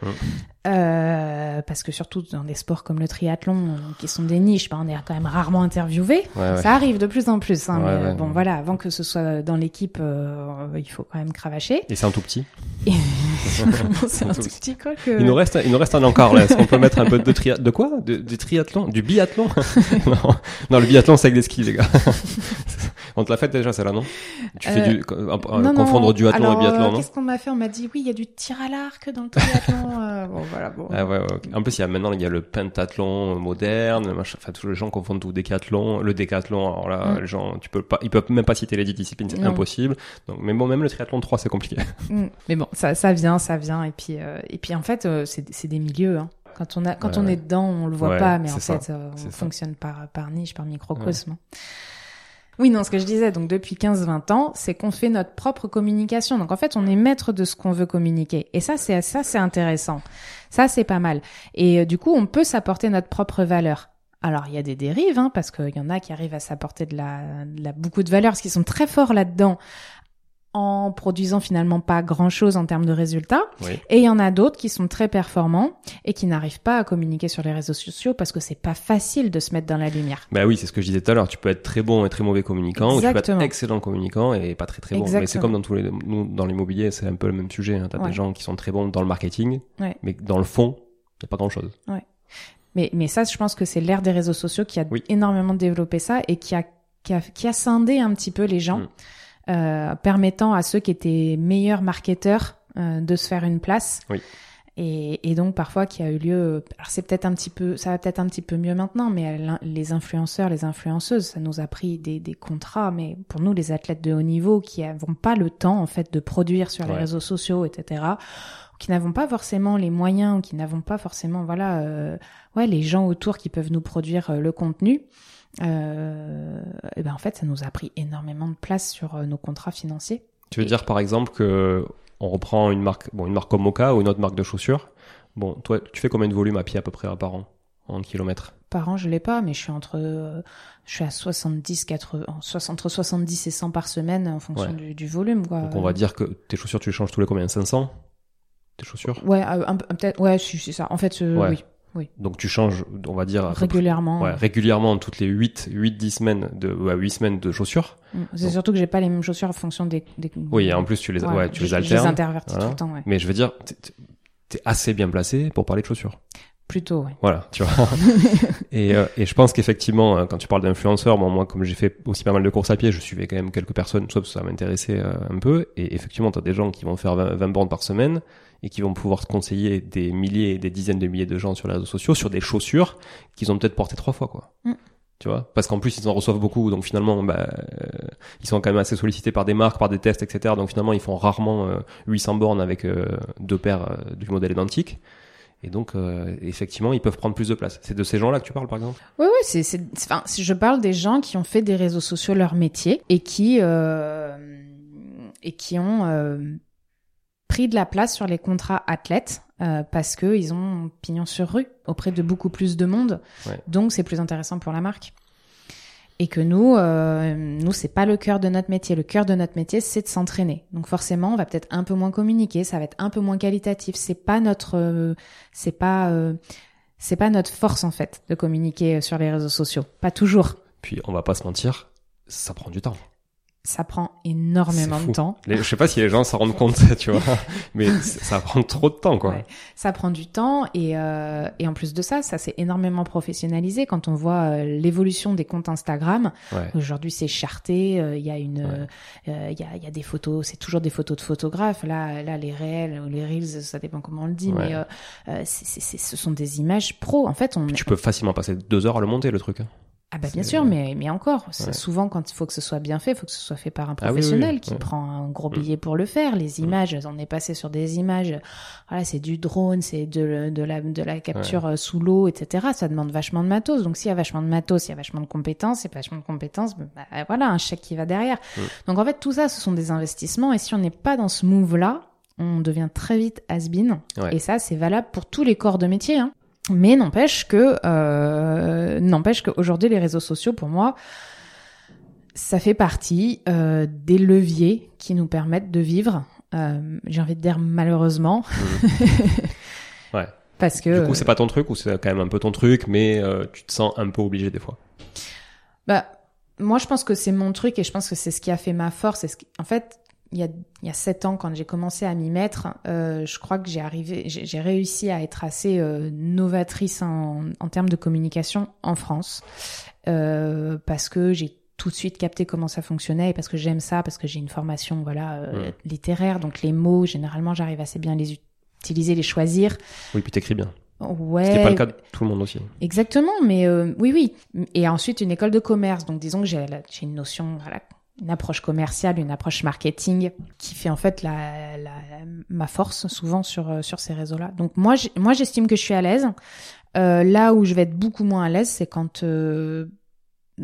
Euh, parce que surtout dans des sports comme le triathlon, qui sont des niches, bah, on est quand même rarement interviewé. Ouais, ouais. Ça arrive de plus en plus. Hein, Ouais, mais, euh, bon, voilà, avant que ce soit dans l'équipe, euh, il faut quand même cravacher. Et c'est un tout petit. Et... *laughs* c'est un tout petit quoi que. Il nous reste, il nous reste un encore là. Est-ce qu'on peut mettre un peu de tri de quoi? De, Du triathlon? Du biathlon? *laughs* Non. non, le biathlon c'est avec des skis les gars. *laughs* On te l'a fait déjà celle-là non Tu fais Euh, du Non, confondre non. duathlon Alors, et biathlon euh, non Qu'est-ce qu'on m'a fait? On m'a dit oui, il y a du tir à l'arc dans le triathlon. *laughs* euh, bon, voilà, bon. Ah ouais, ouais, ok. En plus, il y a maintenant il y a le pentathlon moderne, machin. Enfin, tous les gens confondent tout décathlon, le décathlon. Alors là, Mm. les gens, tu peux pas, ils peuvent même pas citer les dix disciplines, c'est impossible. Donc, mais bon, même le triathlon 3, c'est compliqué. *laughs* Mm. Mais bon, ça, ça vient, ça vient. Et puis, euh, et puis en fait, euh, c'est des milieux. Hein. Quand on a, quand Ouais, on ouais. est dedans, on le voit Ouais, pas, mais en fait, euh, on ça. fonctionne par par niche, par microcosme. Oui, non, ce que je disais, donc depuis 15-20 ans, c'est qu'on fait notre propre communication. Donc en fait, on est maître de ce qu'on veut communiquer. Et ça, c'est ça, c'est intéressant. Ça, c'est pas mal. Et euh, du coup, on peut s'apporter notre propre valeur. Alors, il y a des dérives, hein, parce qu'il y en a qui arrivent à s'apporter de la, de la beaucoup de valeur, parce qu'ils sont très forts là-dedans, en produisant finalement pas grand-chose en termes de résultats. Oui. Et il y en a d'autres qui sont très performants et qui n'arrivent pas à communiquer sur les réseaux sociaux parce que c'est pas facile de se mettre dans la lumière. Bah oui, c'est ce que je disais tout à l'heure. Tu peux être très bon et très mauvais communicant, ou tu peux être Exactement. excellent communicant et pas très très bon. Mais c'est Exactement. comme dans tous les, nous, dans l'immobilier, c'est un peu le même sujet. Hein. T'as Ouais. des gens qui sont très bons dans le marketing, Ouais. mais dans le fond, il y a pas grand chose. Mais, mais ça, je pense que c'est l'ère des réseaux sociaux qui a Oui. énormément développé ça et qui a, qui a, qui a scindé un petit peu les gens, Mm. Euh, permettant à ceux qui étaient meilleurs marketeurs euh, de se faire une place. Oui. Et, et donc parfois qui a eu lieu. Alors c'est peut-être un petit peu, ça va peut-être un petit peu mieux maintenant, mais les influenceurs, les influenceuses, ça nous a pris des, des contrats. Mais pour nous, les athlètes de haut niveau qui n'avons pas le temps en fait de produire sur les réseaux sociaux, etc., qui n'avons pas forcément les moyens ou qui n'avons pas forcément voilà euh, ouais les gens autour qui peuvent nous produire euh, le contenu euh, et ben en fait ça nous a pris énormément de place sur euh, nos contrats financiers. Tu veux dire par exemple que on reprend une marque, bon, une marque comme Moka ou une autre marque de chaussures? Bon, toi, tu fais combien de volume à pied à peu près par an en kilomètres? Par an je l'ai pas mais je suis entre euh, je suis à 70 80 60 entre 70 et 100 par semaine en fonction Ouais. du, du volume quoi. Donc on va dire que tes chaussures, tu les changes tous les combien? 500 Tes chaussures? Ouais euh, peut-être ouais c'est ça. En fait euh, Ouais. oui Donc tu changes, on va dire, régulièrement ouais, régulièrement toutes les 8, 8, 10 semaines de, ouais, 8 semaines de chaussures. Mm. c'est Donc- surtout que j'ai pas les mêmes chaussures en fonction des, des... Oui, et en plus tu les, ouais, tu je, les je alternes. les intervertis voilà. tout le temps ouais Mais je veux dire, t'es- t'es- t'es assez bien placé pour parler de chaussures. plutôt ouais Voilà, tu vois. *laughs* et, euh, et je pense qu'effectivement, euh, quand tu parles d'influenceurs, bon, moi, comme j'ai fait aussi pas mal de courses à pied, je suivais quand même quelques personnes, soit parce que ça m'intéressait euh, un peu. Et effectivement, t'as des gens qui vont faire 20, 20 bornes par semaine et qui vont pouvoir conseiller des milliers et des dizaines de milliers de gens sur les réseaux sociaux sur des chaussures qu'ils ont peut-être portées trois fois, quoi. Mm. Tu vois? Parce qu'en plus, ils en reçoivent beaucoup, donc finalement, bah, euh, ils sont quand même assez sollicités par des marques, par des tests, etc. Donc finalement, ils font rarement euh, 800 bornes avec euh, deux paires euh, du modèle identique. Et donc, euh, effectivement, ils peuvent prendre plus de place. C'est de ces gens-là que tu parles, par exemple? Oui, oui, c'est, c'est, enfin, je parle des gens qui ont fait des réseaux sociaux leur métier et qui euh, et qui ont euh, pris de la place sur les contrats athlètes euh, parce que ils ont pignon sur rue auprès de beaucoup plus de monde. Ouais. Donc, c'est plus intéressant pour la marque. Et que nous, euh, nous, c'est pas le cœur de notre métier. Le cœur de notre métier, c'est de s'entraîner. Donc forcément, on va peut-être un peu moins communiquer, ça va être un peu moins qualitatif. C'est pas notre, euh, c'est pas, c'est pas notre force en fait de communiquer sur les réseaux sociaux. Pas toujours. Puis, on va pas se mentir, ça prend du temps. Ça prend énormément de temps. Les- je sais pas si les gens s'en rendent compte, *laughs* tu vois, *laughs* mais c- ça prend trop de temps, quoi. Ouais. Ça prend du temps et, euh, et en plus de ça, ça s'est énormément professionnalisé quand on voit euh, l'évolution des comptes Instagram. Ouais. Aujourd'hui, c'est charté. euh, Il y a une, Ouais. euh, il y, a, y a des photos. C'est toujours des photos de photographes. Là, là, les réels ou les reels, ça dépend comment on le dit, mais c'est- ce sont des images pro. En fait, on. Tu peux facilement passer deux heures à le monter, le truc. Ah bah bien sûr, mais mais encore, c'est Ouais. souvent quand il faut que ce soit bien fait, il faut que ce soit fait par un Ah oui, oui, professionnel oui, qui ouais. Mm. prend un gros billet pour le faire. Les images, on est passé sur des images. Voilà, c'est du drone, c'est de de la de la capture euh, sous l'eau, etc. Ça demande vachement de matos. Donc s'il y a vachement de matos, il y a vachement de compétences, et vachement de compétences, bah, voilà, un chèque qui va derrière. Mm. Donc en fait, tout ça, ce sont des investissements. Et si on n'est pas dans ce move-là, on devient très vite has-been. Ouais. Et ça, c'est valable pour tous les corps de métier. Hein. Mais n'empêche que, euh, n'empêche qu'aujourd'hui, les réseaux sociaux, pour moi, ça fait partie euh, des leviers qui nous permettent de vivre. Euh, J'ai envie de dire malheureusement, *laughs* Ouais. Parce que. Du coup, c'est pas ton truc ou c'est quand même un peu ton truc, mais euh, tu te sens un peu obligé des fois? Bah, moi, je pense que c'est mon truc et je pense que c'est ce qui a fait ma force. Ce qui... En fait, il y a il y a sept ans, quand j'ai commencé à m'y mettre, euh, je crois que j'ai arrivé, j'ai réussi à être assez euh, novatrice en, en, termes de communication en France, euh, parce que j'ai tout de suite capté comment ça fonctionnait et parce que j'aime ça, parce que j'ai une formation voilà euh, littéraire, donc les mots généralement j'arrive assez bien à les utiliser, les choisir. Oui, puis t'écris bien. Ouais. C'était pas le cas de tout le monde aussi. Exactement, mais euh, oui, oui. Et ensuite une école de commerce, donc disons que j'ai une notion, voilà, une approche commerciale, une approche marketing qui fait en fait la, la ma force souvent sur euh, sur ces réseaux-là. Donc moi, moi j'estime que je suis à l'aise. Euh, là où je vais être beaucoup moins à l'aise, c'est quand euh,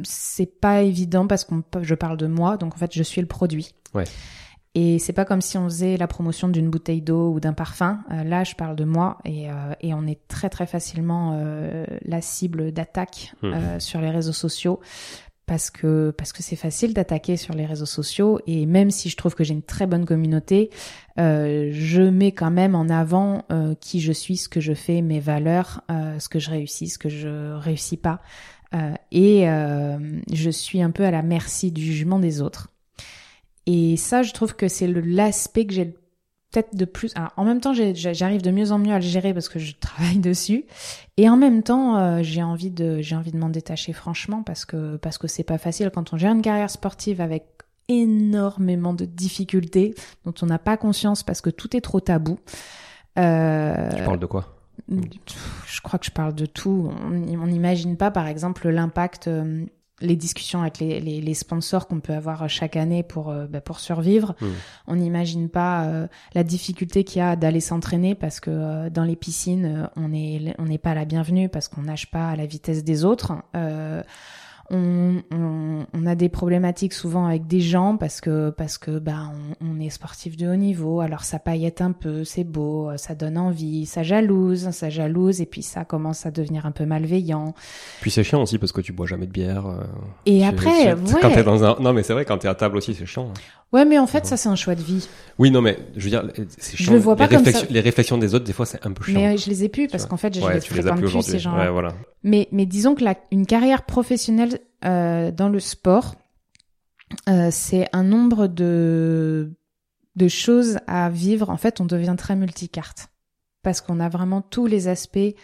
c'est pas évident parce qu'on je parle de moi, donc en fait je suis le produit. Ouais. Et c'est pas comme si on faisait la promotion d'une bouteille d'eau ou d'un parfum. Euh, là, je parle de moi et, euh, et on est très très facilement euh, la cible d'attaque mmh. sur les réseaux sociaux parce que parce que c'est facile d'attaquer sur les réseaux sociaux et même si je trouve que j'ai une très bonne communauté, je mets quand même en avant qui je suis, ce que je fais, mes valeurs, ce que je réussis, ce que je réussis pas. et je suis un peu à la merci du jugement des autres. Et ça, je trouve que c'est l'aspect que j'ai peut-être de plus. Alors, en même temps, j'arrive de mieux en mieux à le gérer parce que je *laughs* travaille dessus. Et en même temps, euh, j'ai envie de, j'ai envie de m'en détacher franchement parce que parce que c'est pas facile quand on gère une carrière sportive avec énormément de difficultés dont on n'a pas conscience parce que tout est trop tabou. Euh, tu parles de quoi? je crois que je parle de tout. On n'imagine pas, par exemple, l'impact euh, les discussions avec les, les, les sponsors qu'on peut avoir chaque année pour euh, bah, pour survivre. Mmh. On n'imagine pas euh, la difficulté qu'il y a d'aller s'entraîner parce que euh, dans les piscines on est on n'est pas la bienvenue parce qu'on nage pas à la vitesse des autres. On, on, on, a des problématiques souvent avec des gens parce que parce que bah on, on, est sportif de haut niveau alors ça paillette un peu c'est beau ça donne envie ça jalouse ça jalouse et puis ça commence à devenir un peu malveillant puis c'est chiant aussi parce que tu bois jamais de bière euh, et après ouais. quand t'es dans un non mais c'est vrai quand t'es à table aussi c'est chiant hein. Ouais, mais en fait, ça, c'est un choix de vie. Oui, non, mais je veux dire, c'est chiant. Je le vois pas les, comme réflexions, ça. les réflexions des autres, des fois, c'est un peu chiant. Mais je les ai plus parce qu'en fait, je ouais, les fréquente as plus, ces gens Ouais, voilà. Mais, mais disons que la, une carrière professionnelle euh, dans le sport, euh, c'est un nombre de, de choses à vivre. En fait, on devient très multicarte parce qu'on a vraiment tous les aspects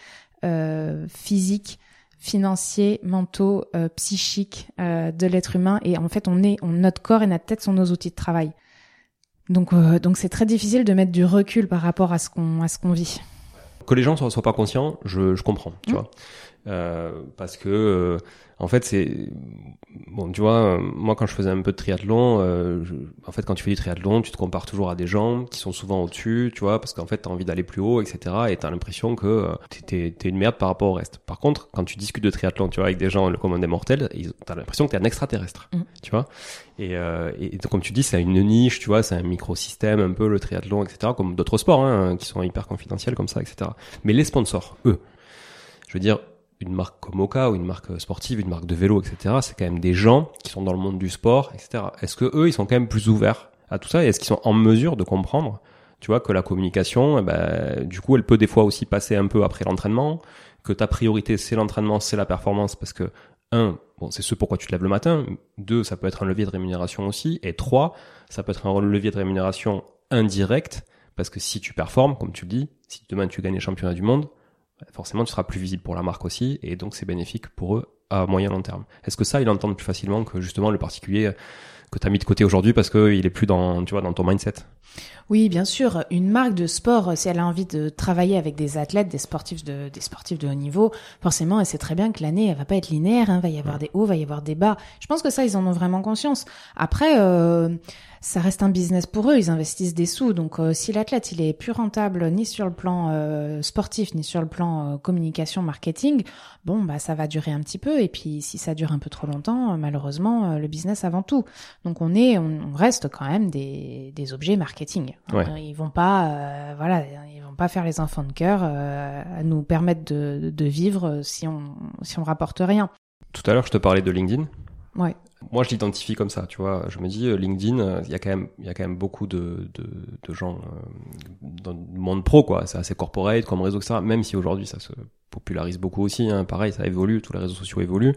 euh, physiques, financiers, mentaux, euh, psychiques euh, de l'être humain. Et en fait, on est, on, notre corps et notre tête sont nos outils de travail. Donc, euh, donc c'est très difficile de mettre du recul par rapport à ce qu'on, à ce qu'on vit. Que les gens soient, soient pas conscients, je, je comprends, tu Mmh. vois, parce que euh, en fait c'est bon, tu vois, euh, moi quand je faisais un peu de triathlon, euh, je- en fait quand tu fais du triathlon, tu te compares toujours à des gens qui sont souvent au-dessus, tu vois, parce qu'en fait t'as envie d'aller plus haut, etc. Et t'as l'impression que euh, t'es- une merde par rapport au reste. Par contre, quand tu discutes de triathlon, tu vois, avec des gens le commun des mortels, t'as l'impression que t'es un extraterrestre, Mm. tu vois. Et, euh, et, et donc, comme tu dis, c'est une niche, tu vois, c'est un microsystème un peu le triathlon, etc. Comme d'autres sports, hein, qui sont hyper confidentiels comme ça, etc. Mais les sponsors, eux, je veux dire, une marque comme Oka ou une marque sportive, une marque de vélo, etc. C'est quand même des gens qui sont dans le monde du sport, etc. Est-ce que eux, ils sont quand même plus ouverts à tout ça et est-ce qu'ils sont en mesure de comprendre, tu vois, que la communication, eh ben, du coup, elle peut des fois aussi passer un peu après l'entraînement, que ta priorité c'est l'entraînement, c'est la performance, parce que un, bon, c'est ce pourquoi tu te lèves le matin. Deux, ça peut être un levier de rémunération aussi. Et trois, ça peut être un levier de rémunération indirect, parce que si tu performes, comme tu le dis, si demain tu gagnes les championnats du monde, forcément tu seras plus visible pour la marque aussi, et donc c'est bénéfique pour eux à moyen long terme. Est-ce que ça, ils l'entendent plus facilement que justement le particulier que tu as mis de côté aujourd'hui parce qu'il est plus dans, tu vois, dans ton mindset? Oui, bien sûr. Une marque de sport, si elle a envie de travailler avec des athlètes, des sportifs de, des sportifs de haut niveau, forcément, elle sait très bien que l'année, elle va pas être linéaire. Hein, va y avoir des hauts, va y avoir des bas. Je pense que ça, ils en ont vraiment conscience. Après, euh, ça reste un business pour eux. Ils investissent des sous. Donc, euh, si l'athlète, il est plus rentable ni sur le plan euh, sportif, ni sur le plan euh, communication, marketing, bon, bah, ça va durer un petit peu. Et puis, si ça dure un peu trop longtemps, malheureusement, le business avant tout. Donc, on est, on, on reste quand même des, des objets marketing. Ouais. Euh, Ils vont pas, voilà, ils vont pas faire les enfants de cœur à nous permettre de, de vivre si on si on rapporte rien. Tout à l'heure, je te parlais de LinkedIn. Ouais. Moi, je l'identifie comme ça, tu vois. Je me dis, euh, LinkedIn, euh, il y a quand même, il y a quand même beaucoup de, de, de gens euh, dans le monde pro, quoi. C'est assez corporate comme réseau, etc. Même si aujourd'hui, ça se popularise beaucoup aussi. Hein. Pareil, ça évolue, tous les réseaux sociaux évoluent.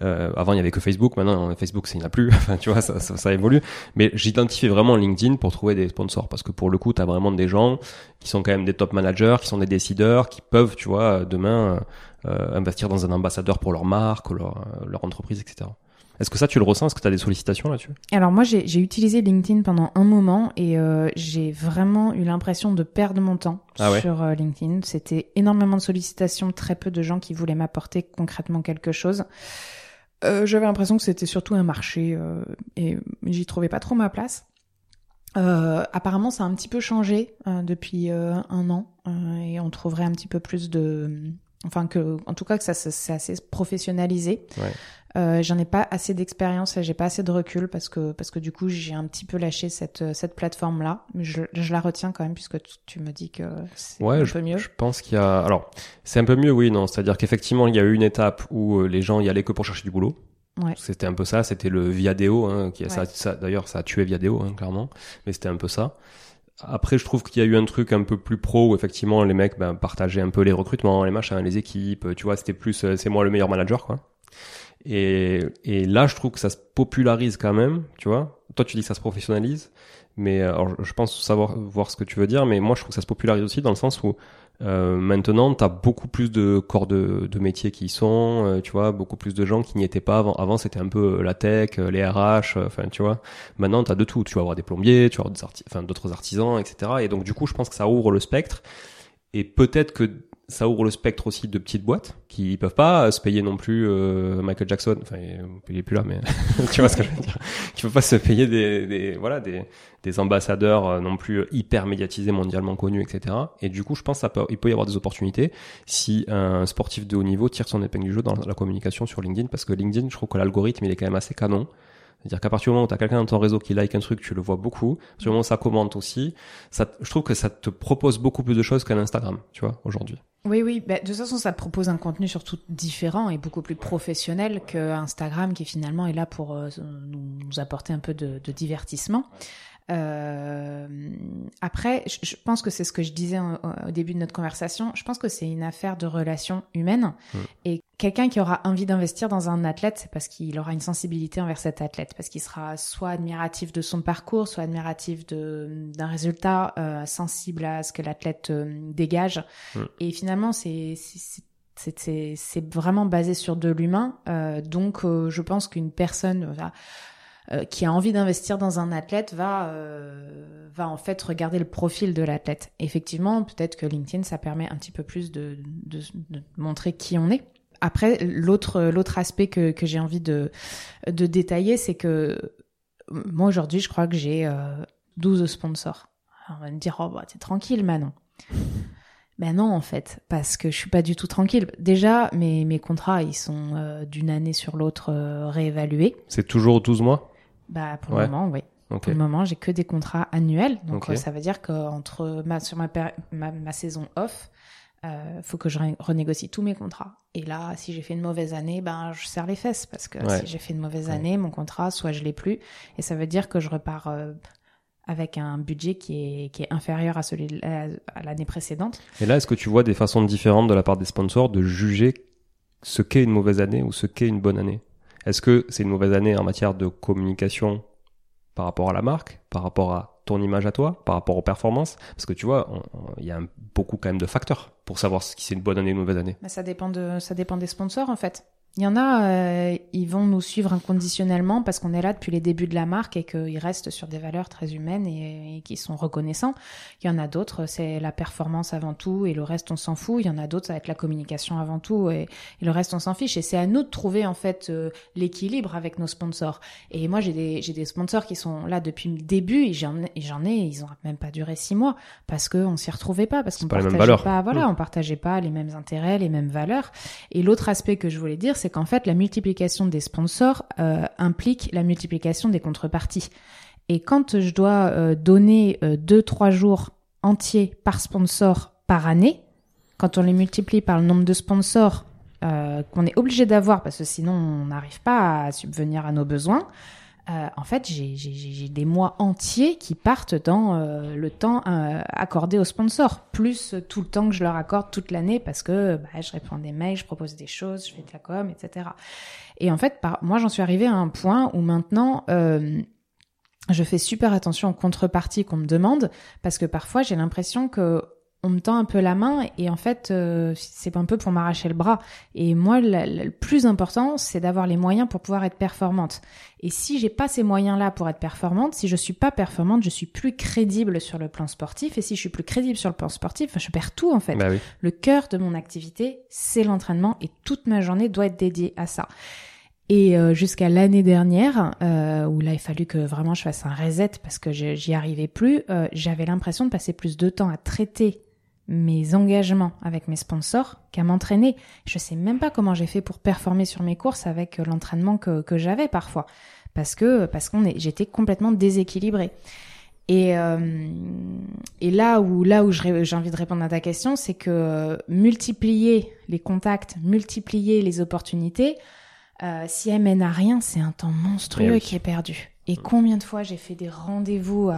Avant, il y avait que Facebook. Maintenant, Facebook, ça n'y en a plus. *laughs* enfin, tu vois, ça, ça, évolue. Mais j'identifie vraiment LinkedIn pour trouver des sponsors parce que pour le coup, tu as vraiment des gens qui sont quand même des top managers, qui sont des décideurs, qui peuvent, tu vois, demain investir dans un ambassadeur pour leur marque, leur, leur entreprise, etc. Est-ce que ça, tu le ressens? Est-ce que tu as des sollicitations là-dessus? Alors moi, j'ai utilisé LinkedIn pendant un moment et euh, j'ai vraiment eu l'impression de perdre mon temps Ah ouais? sur euh, LinkedIn. C'était énormément de sollicitations, très peu de gens qui voulaient m'apporter concrètement quelque chose. Euh, J'avais l'impression que c'était surtout un marché et j'y trouvais pas trop ma place. Apparemment, ça a un petit peu changé depuis un an et on trouverait un petit peu plus de, enfin que, en tout cas que ça c'est assez professionnalisé. Ouais. Euh, J'en ai pas assez d'expérience et j'ai pas assez de recul parce que parce que du coup j'ai un petit peu lâché cette cette plateforme là. Mais je, je la retiens quand même puisque tu, tu me dis que c'est Ouais, un je, peu mieux. je pense qu'il y a. Alors, c'est un peu mieux, oui, non. C'est-à-dire qu'effectivement, il y a eu une étape où euh, les gens y allaient que pour chercher du boulot. Ouais. C'était un peu ça. C'était le Viadeo, hein, qui ça, Ouais. ça- D'ailleurs, ça a tué Viadeo, hein, clairement. Mais c'était un peu ça. Après, je trouve qu'il y a eu un truc un peu plus pro où effectivement les mecs ben, partageaient un peu les recrutements, les machins, les équipes. Tu vois, c'était plus euh, c'est moi le meilleur manager, quoi. Et, et là, je trouve que ça se popularise quand même, tu vois. Toi, tu dis que ça se professionnalise, mais euh, je pense savoir voir ce que tu veux dire, mais moi, je trouve que ça se popularise aussi dans le sens où euh, maintenant, tu as beaucoup plus de corps de, de métiers qui y sont, euh, tu vois, beaucoup plus de gens qui n'y étaient pas avant. Avant, c'était un peu euh, la tech, euh, les RH, enfin, tu vois. Maintenant, tu as de tout. Tu vas avoir des plombiers, tu vas avoir d'autres artisans, etc. Et donc, du coup, je pense que ça ouvre le spectre. Et peut-être que ça ouvre le spectre aussi de petites boîtes qui peuvent pas se payer non plus euh, Michael Jackson. Enfin, il est plus là, mais *laughs* tu vois ce que je veux dire. Qui peuvent pas se payer des, des voilà des, des ambassadeurs euh, non plus hyper médiatisés, mondialement connus, etc. Et du coup, je pense ça peut, il peut y avoir des opportunités si un sportif de haut niveau tire son épingle du jeu dans la communication sur LinkedIn, parce que LinkedIn, je trouve que l'algorithme il est quand même assez canon. C'est-à-dire qu'à partir du moment où tu as quelqu'un dans ton réseau qui like un truc, tu le vois beaucoup. À partir du moment où ça commente aussi, ça, je trouve que ça te propose beaucoup plus de choses qu'un Instagram, tu vois, aujourd'hui. Oui, oui. Bah, de toute façon, ça propose un contenu surtout différent et beaucoup plus professionnel que Instagram, qui finalement est là pour euh, nous, apporter un peu de divertissement. Euh, après, je, pense que c'est ce que je disais au, au début de notre conversation. Je pense que c'est une affaire de relations humaines. Mm. Et quelqu'un qui aura envie d'investir dans un athlète, c'est parce qu'il aura une sensibilité envers cet athlète, parce qu'il sera soit admiratif de son parcours, soit admiratif de d'un résultat, euh, sensible à ce que l'athlète euh, dégage. Mm. Et finalement, c'est c'est- c'est c'est- c'est c'est vraiment basé sur de l'humain. Euh, donc, euh, je pense qu'une personne euh, qui a envie d'investir dans un athlète va euh, va en fait regarder le profil de l'athlète. Effectivement, peut-être que LinkedIn ça permet un petit peu plus de, de, montrer qui on est. Après, l'autre l'autre aspect que, que j'ai envie de de détailler, c'est que euh, moi aujourd'hui, je crois que j'ai euh, 12 sponsors. On va me dire, oh bah t'es tranquille, Manon. Ben non, en fait, parce que je suis pas du tout tranquille. Déjà, mes, mes contrats, ils sont d'une année sur l'autre réévalués. C'est toujours 12 mois? Bah, pour Ouais. le moment, oui. Pour le moment, j'ai que des contrats annuels. Donc, euh, ça veut dire qu'entre ma, sur ma, ma, ma saison off, euh, faut que je renégocie tous mes contrats. Et là, si j'ai fait une mauvaise année, ben, je serre les fesses parce que Ouais. si j'ai fait une mauvaise Ouais. année, mon contrat, soit je l'ai plus. Et ça veut dire que je repars euh, avec un budget qui est, qui est inférieur à celui à l'année précédente. Et là, est-ce que tu vois des façons différentes de la part des sponsors de juger ce qu'est une mauvaise année ou ce qu'est une bonne année? Est-ce que c'est une mauvaise année en matière de communication par rapport à la marque, par rapport à ton image à toi, par rapport aux performances? Parce que tu vois, il y a beaucoup quand même de facteurs pour savoir si c'est une bonne année ou une mauvaise année. Bah, ça dépend de, ça dépend des sponsors en fait. Il y en a, euh, ils vont nous suivre inconditionnellement parce qu'on est là depuis les débuts de la marque et qu'ils restent sur des valeurs très humaines et, et qui sont reconnaissants. Il y en a d'autres, c'est la performance avant tout et le reste on s'en fout. Il y en a d'autres, ça va être la communication avant tout et, et le reste on s'en fiche. Et c'est à nous de trouver en fait euh, l'équilibre avec nos sponsors. Et moi j'ai des, j'ai des sponsors qui sont là depuis le début et j'en ai, et j'en ai, ils ont même pas duré six mois parce qu'on s'y retrouvait pas, parce qu'on partageait pas, voilà, Mm. on partageait pas les mêmes intérêts, les mêmes valeurs. Et l'autre aspect que je voulais dire, c'est qu'en fait, la multiplication des sponsors euh, implique la multiplication des contreparties. Et quand je dois euh, donner euh, deux, trois jours entiers par sponsor par année, quand on les multiplie par le nombre de sponsors euh, qu'on est obligé d'avoir parce que sinon on n'arrive pas à subvenir à nos besoins, euh, en fait, j'ai des mois entiers qui partent dans euh, le temps euh, accordé aux sponsors, plus tout le temps que je leur accorde toute l'année parce que bah, je réponds des mails, je propose des choses, je fais de la com, etc. Et en fait, par, moi, j'en suis arrivée à un point où maintenant, je fais super attention aux contreparties qu'on me demande parce que parfois, j'ai l'impression que on me tend un peu la main et en fait euh, c'est un peu pour m'arracher le bras. Et moi le, plus important c'est d'avoir les moyens pour pouvoir être performante. Et si j'ai pas ces moyens là pour être performante si je suis pas performante je suis plus crédible sur le plan sportif. Et si je suis plus crédible sur le plan sportif je perds tout en fait. Bah le cœur de mon activité c'est l'entraînement et toute ma journée doit être dédiée à ça. Et euh, jusqu'à l'année dernière, euh, où là il fallu que vraiment je fasse un reset parce que j'y arrivais plus, j'avais l'impression de passer plus de temps à traiter mes engagements avec mes sponsors qu'à m'entraîner. Je sais même pas comment j'ai fait pour performer sur mes courses avec euh, l'entraînement que, que j'avais parfois. Parce que, parce qu'on est, j'étais complètement déséquilibrée. Et, euh, et là où, là où j'ai envie de répondre à ta question, c'est que euh, multiplier les contacts, multiplier les opportunités, euh, si elles mènent à rien, c'est un temps monstrueux eh qui est perdu. Et combien de fois j'ai fait des rendez-vous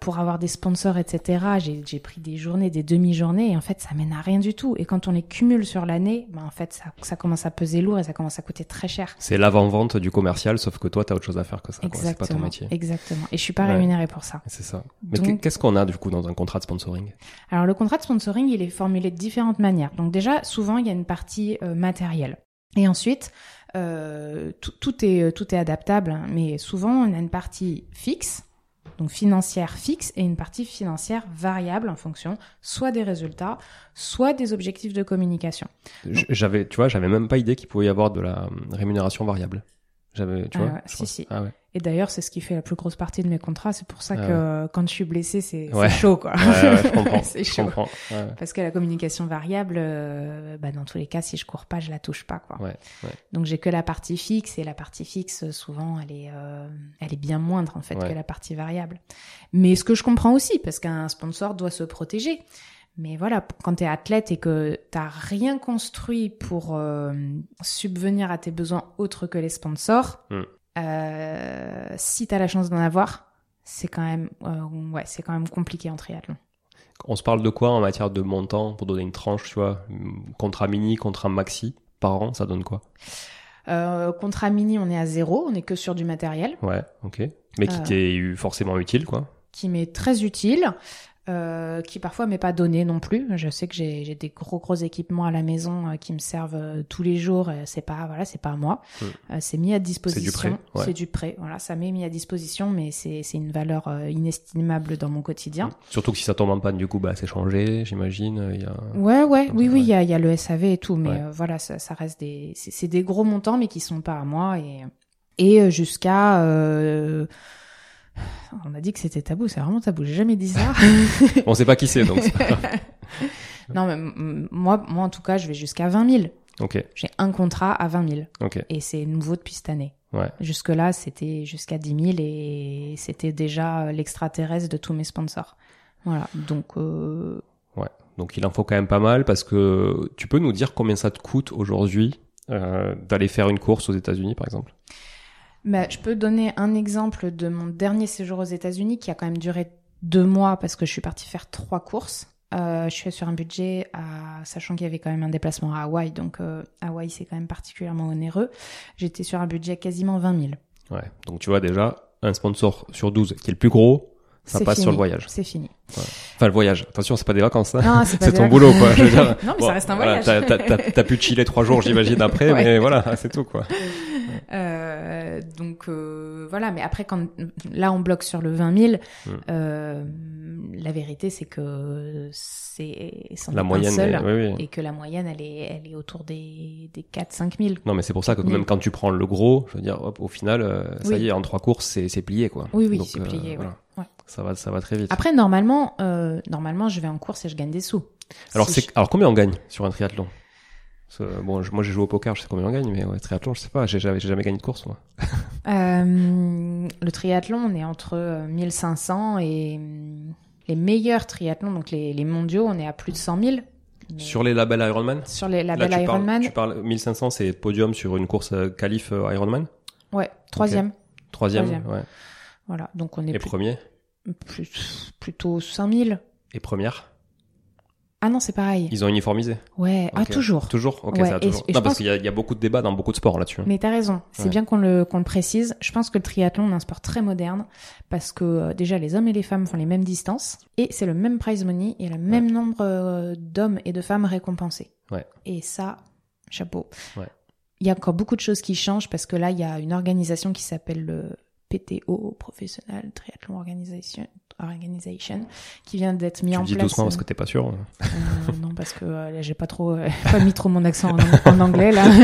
pour avoir des sponsors, etc. J'ai pris des journées, des demi-journées, et en fait, ça mène à rien du tout. Et quand on les cumule sur l'année, ben en fait, ça, ça, commence à peser lourd et ça commence à coûter très cher. C'est l'avant-vente du commercial, sauf que toi, tu as autre chose à faire que ça. C'est pas ton métier. Exactement. Et je suis pas rémunérée pour ça. C'est ça. Mais qu'est-ce qu'on a du coup dans un contrat de sponsoring? Alors le contrat de sponsoring, il est formulé de différentes manières. Donc déjà, souvent, il y a une partie euh, matérielle. Et ensuite, euh, tout, est, tout est adaptable, hein, mais souvent on a une partie fixe, donc financière fixe, et une partie financière variable en fonction soit des résultats, soit des objectifs de communication. J'avais, tu vois, j'avais même pas idée qu'il pouvait y avoir de la rémunération variable. J'avais, tu ah vois. si, si. Ah ouais. Et d'ailleurs, c'est ce qui fait la plus grosse partie de mes contrats. C'est pour ça ah que quand je suis blessée, c'est chaud, quoi. je *laughs* comprends. c'est chaud. Parce que la communication variable, euh, bah, dans tous les cas, si je cours pas, je la touche pas, quoi. Donc j'ai que la partie fixe et la partie fixe, souvent, elle est, euh, elle est bien moindre en fait que la partie variable. Mais ce que je comprends aussi, parce qu'un sponsor doit se protéger. Mais voilà, quand tu es athlète et que t'as rien construit pour euh, subvenir à tes besoins autres que les sponsors, mm. Euh, si tu as la chance d'en avoir, c'est quand même euh, ouais, c'est quand même compliqué en triathlon. On se parle de quoi en matière de montant pour donner une tranche, tu vois, contrat mini, contrat maxi par an, ça donne quoi? Euh, Contrat mini, on est à zéro, on est que sur du matériel. Ouais, ok. Mais qui t'est forcément utile, quoi. Qui m'est très utile. Euh, qui parfois m'est pas donné non plus. Je sais que j'ai des gros gros équipements à la maison euh, qui me servent euh, tous les jours. c'est pas voilà, c'est pas à moi. Hmm. c'est mis à disposition. C'est du prêt. C'est du prêt. Voilà, ça m'est mis à disposition, mais c'est c'est une valeur inestimable dans mon quotidien. Hmm. Surtout que si ça tombe en panne, du coup, bah c'est changé, j'imagine. Il y a... Ouais ouais, oui oui, il y a il y a le SAV et tout, mais voilà, ça, ça reste des c'est des gros montants, mais qui sont pas à moi et et jusqu'à on a dit que c'était tabou, c'est vraiment tabou. J'ai jamais dit ça. *laughs* on sait pas qui c'est, donc. *laughs* non, mais moi, moi, en tout cas, je vais jusqu'à 20 000. Ok. J'ai un contrat à 20 000. Ok. Et c'est nouveau depuis cette année. Ouais. Jusque là, c'était jusqu'à 10 000 et c'était déjà l'extraterrestre de tous mes sponsors. Voilà. Donc. Euh... Ouais. Donc il en faut quand même pas mal parce que tu peux nous dire combien ça te coûte aujourd'hui euh, d'aller faire une course aux États-Unis, par exemple? Bah, je peux donner un exemple de mon dernier séjour aux États-Unis qui a quand même duré deux mois parce que je suis partie faire trois courses. Euh, je suis sur un budget, à, sachant qu'il y avait quand même un déplacement à Hawaï, donc euh, Hawaï c'est quand même particulièrement onéreux. J'étais sur un budget quasiment 20 000. Ouais, donc tu vois déjà, un sponsor sur 12 qui est le plus gros, ça passe sur le voyage. C'est fini. Ouais. Enfin, le voyage. Attention, c'est pas des vacances. Hein. C'est *laughs* ton boulot, quoi. Je veux dire, *laughs* non, mais ça reste un voyage. T'as pu chiller trois jours, j'imagine, après, *laughs* mais voilà, c'est tout, quoi. Euh, donc euh, voilà, mais après quand là on bloque sur le 20 000, hmm. euh, la vérité c'est que c'est la moyenne seul, oui, et que la moyenne elle est elle est autour des des 4 5 000. Non mais c'est pour ça que même quand tu prends le gros, je veux dire hop, au final ça y est en trois courses c'est c'est plié quoi. Oui oui, c'est plié voilà. ouais. Ça va ça va très vite. Après normalement normalement je vais en course et je gagne des sous. Alors c'est alors combien on gagne sur un triathlon? Bon, moi j'ai joué au poker, je sais combien on gagne, mais ouais, triathlon, je sais pas, j'ai jamais, jamais gagné de course moi. *laughs* euh, le triathlon, on est entre 1500 euh, et les meilleurs triathlons, donc les, les mondiaux, on est à plus de 100 000. Mais Sur les labels Ironman? Sur les Là, labels parles- Ironman, tu parles 1500, c'est podium sur une course euh, qualif euh, Ironman? Ouais, troisième. Troisième, Troisième. ouais. Voilà, donc on est Et plus- premier? plus- plutôt 5000. Et première? Ah non, c'est pareil. Ils ont uniformisé Ouais, ah toujours. Toujours Ok, Ouais, ça et- toujours. et non, parce qu'il y, a- il y a beaucoup de débats dans beaucoup de sports là-dessus. hein. Mais t'as raison, c'est Ouais. bien qu'on le, qu'on le précise. Je pense que le triathlon est un sport très moderne parce que euh, déjà les hommes et les femmes font les mêmes distances et c'est le même prize money et le même nombre euh, d'hommes et de femmes récompensés. Ouais. Et ça, chapeau. Ouais. Il y a encore beaucoup de choses qui changent parce que là, il y a une organisation qui s'appelle le PTO, Professional Triathlon Organization, Organization qui vient d'être mis Tu en dis place. doucement parce que t'es pas sûr. Euh, non, parce que euh, j'ai pas trop, euh, *laughs* pas mis trop mon accent en, en anglais là. *laughs*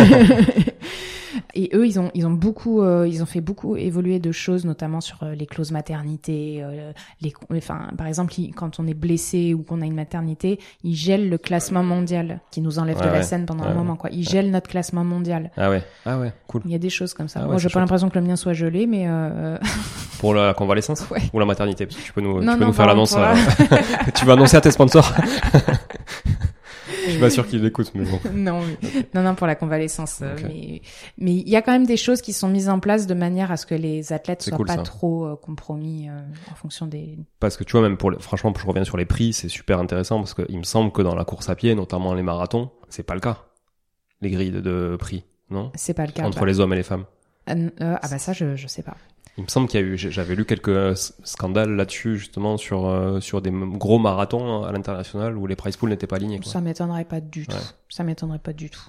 Et eux, ils ont, ils ont beaucoup, euh, ils ont fait beaucoup évoluer de choses, notamment sur euh, les clauses maternité. euh, les, enfin, par exemple, ils- quand on est blessé ou qu'on a une maternité, ils gèlent le classement mondial, qui nous enlève Ouais, de la ouais. scène pendant un moment. Quoi. Ils gèlent notre classement mondial. Ah ouais, ah ouais, cool. Il y a des choses comme ça. Ah Moi, j'ai pas l'impression que le mien soit gelé, mais euh, *laughs* Pour la convalescence *laughs* Ouais. Ou la maternité Parce que tu peux nous, Non, tu peux non, nous faire l'annonce. la- euh, *laughs* tu vas annoncer à tes sponsors Je suis pas sûr qu'ils l'écoutent, mais bon. *laughs* non, mais- non, non, pour la convalescence. euh. Mais mais il y a quand même des choses qui sont mises en place de manière à ce que les athlètes soient cool, pas ça. trop euh, compromis euh, en fonction des. Parce que tu vois, même pour les... franchement, je reviens sur les prix, c'est super intéressant parce qu'il me semble que dans la course à pied, notamment les marathons, c'est pas le cas. Les grilles de, de prix, non? C'est pas le cas. Entre les hommes et les femmes. Euh, ah bah ça, je je sais pas. Il me semble qu'il y a eu, j'avais lu quelques euh, scandales là-dessus, justement, sur, euh, sur des gros marathons à l'international où les prize pools n'étaient pas alignés. Quoi. Ça m'étonnerait pas du tout. Ouais. Ça m'étonnerait pas du tout.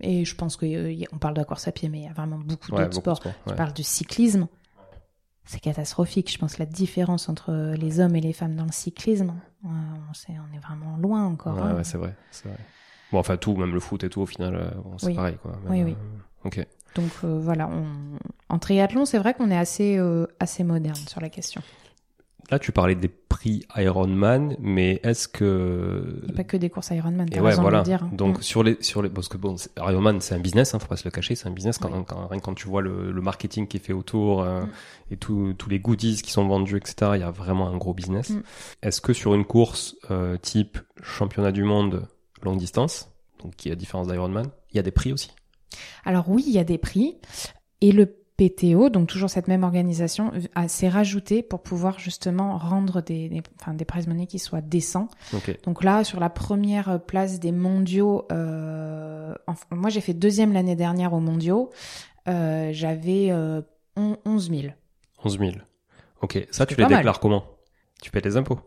Et je pense qu'on parle de la course à pied, mais il y a vraiment beaucoup Ouais, d'autres sports. sports, Tu ouais. parles du cyclisme. C'est catastrophique. Je pense la différence entre les hommes et les femmes dans le cyclisme, euh, on, est vraiment loin encore. Ouais, hein. ouais, c'est vrai. Bon, enfin, tout, même le foot et tout, au final, euh, bon, c'est Oui. pareil, quoi. Oui, Même, oui. euh, Ok. Donc euh, voilà, on... en triathlon, c'est vrai qu'on est assez euh, assez moderne sur la question. Là, tu parlais des prix Ironman, mais est-ce que... Il a pas que des courses Ironman, Et ouais, voilà. dire. Donc Mm. sur les sur les parce que bon, Ironman c'est un business, hein, faut pas se le cacher, c'est un business quand, Oui. quand quand tu vois le, le marketing qui est fait autour euh, Mm. et tous les goodies qui sont vendus, etc. Il y a vraiment un gros business. Mm. Est-ce que sur une course euh, type championnat du monde longue distance, donc qui est la différence d'Ironman, il y a des prix aussi? Alors oui, il y a des prix. Et le PTO, donc toujours cette même organisation, s'est rajouté pour pouvoir justement rendre des, des, enfin, des prize money qui soient décents. Donc là, sur la première place des mondiaux, euh, enfin, moi j'ai fait deuxième l'année dernière aux mondiaux, euh, j'avais euh, on- 11 000. 11 000. Ok. Ça, tu les mal. déclares comment? Tu payes les impôts?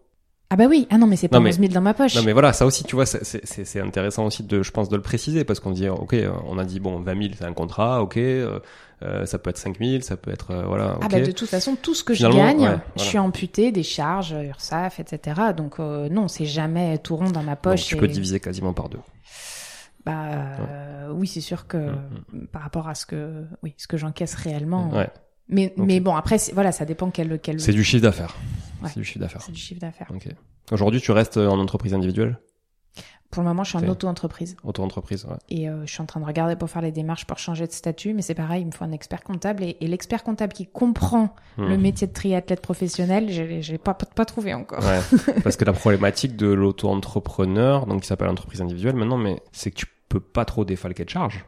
Ah bah oui, ah non mais c'est pas mais- 11 000 dans ma poche. Non mais voilà, ça aussi, tu vois, c'est- intéressant aussi de, je pense, de le préciser parce qu'on dit, ok, euh, on a dit bon, 20 000 c'est un contrat, ok, euh, euh, ça peut être 5 000, ça peut être, euh, voilà. Ah bah de toute façon, tout ce que Finalement, je gagne, ouais, je suis amputé des charges, URSAF, etc. Donc euh, non, c'est jamais tout rond dans ma Donc, poche. tu et- peux diviser quasiment par deux. Bah euh, oui, c'est sûr que Mm, par rapport à ce que oui, ce que j'encaisse réellement. Ouais. Mais mais bon, après voilà, ça dépend quel quel C'est du chiffre d'affaires. Ouais. C'est du chiffre d'affaires. c'est du chiffre d'affaires. Ok. Aujourd'hui, tu restes en entreprise individuelle, Pour le moment, je suis en auto-entreprise auto-entreprise, ouais. et euh, je suis en train de regarder pour faire les démarches pour changer de statut, mais c'est pareil, il me faut un expert comptable et, et l'expert comptable qui comprend Hmm. le métier de triathlète professionnel, je je l'ai pas, pas pas trouvé encore. Ouais. *laughs* Parce que la problématique de l'auto-entrepreneur, donc qui s'appelle entreprise individuelle maintenant, mais c'est que tu peux pas trop défalquer de charges,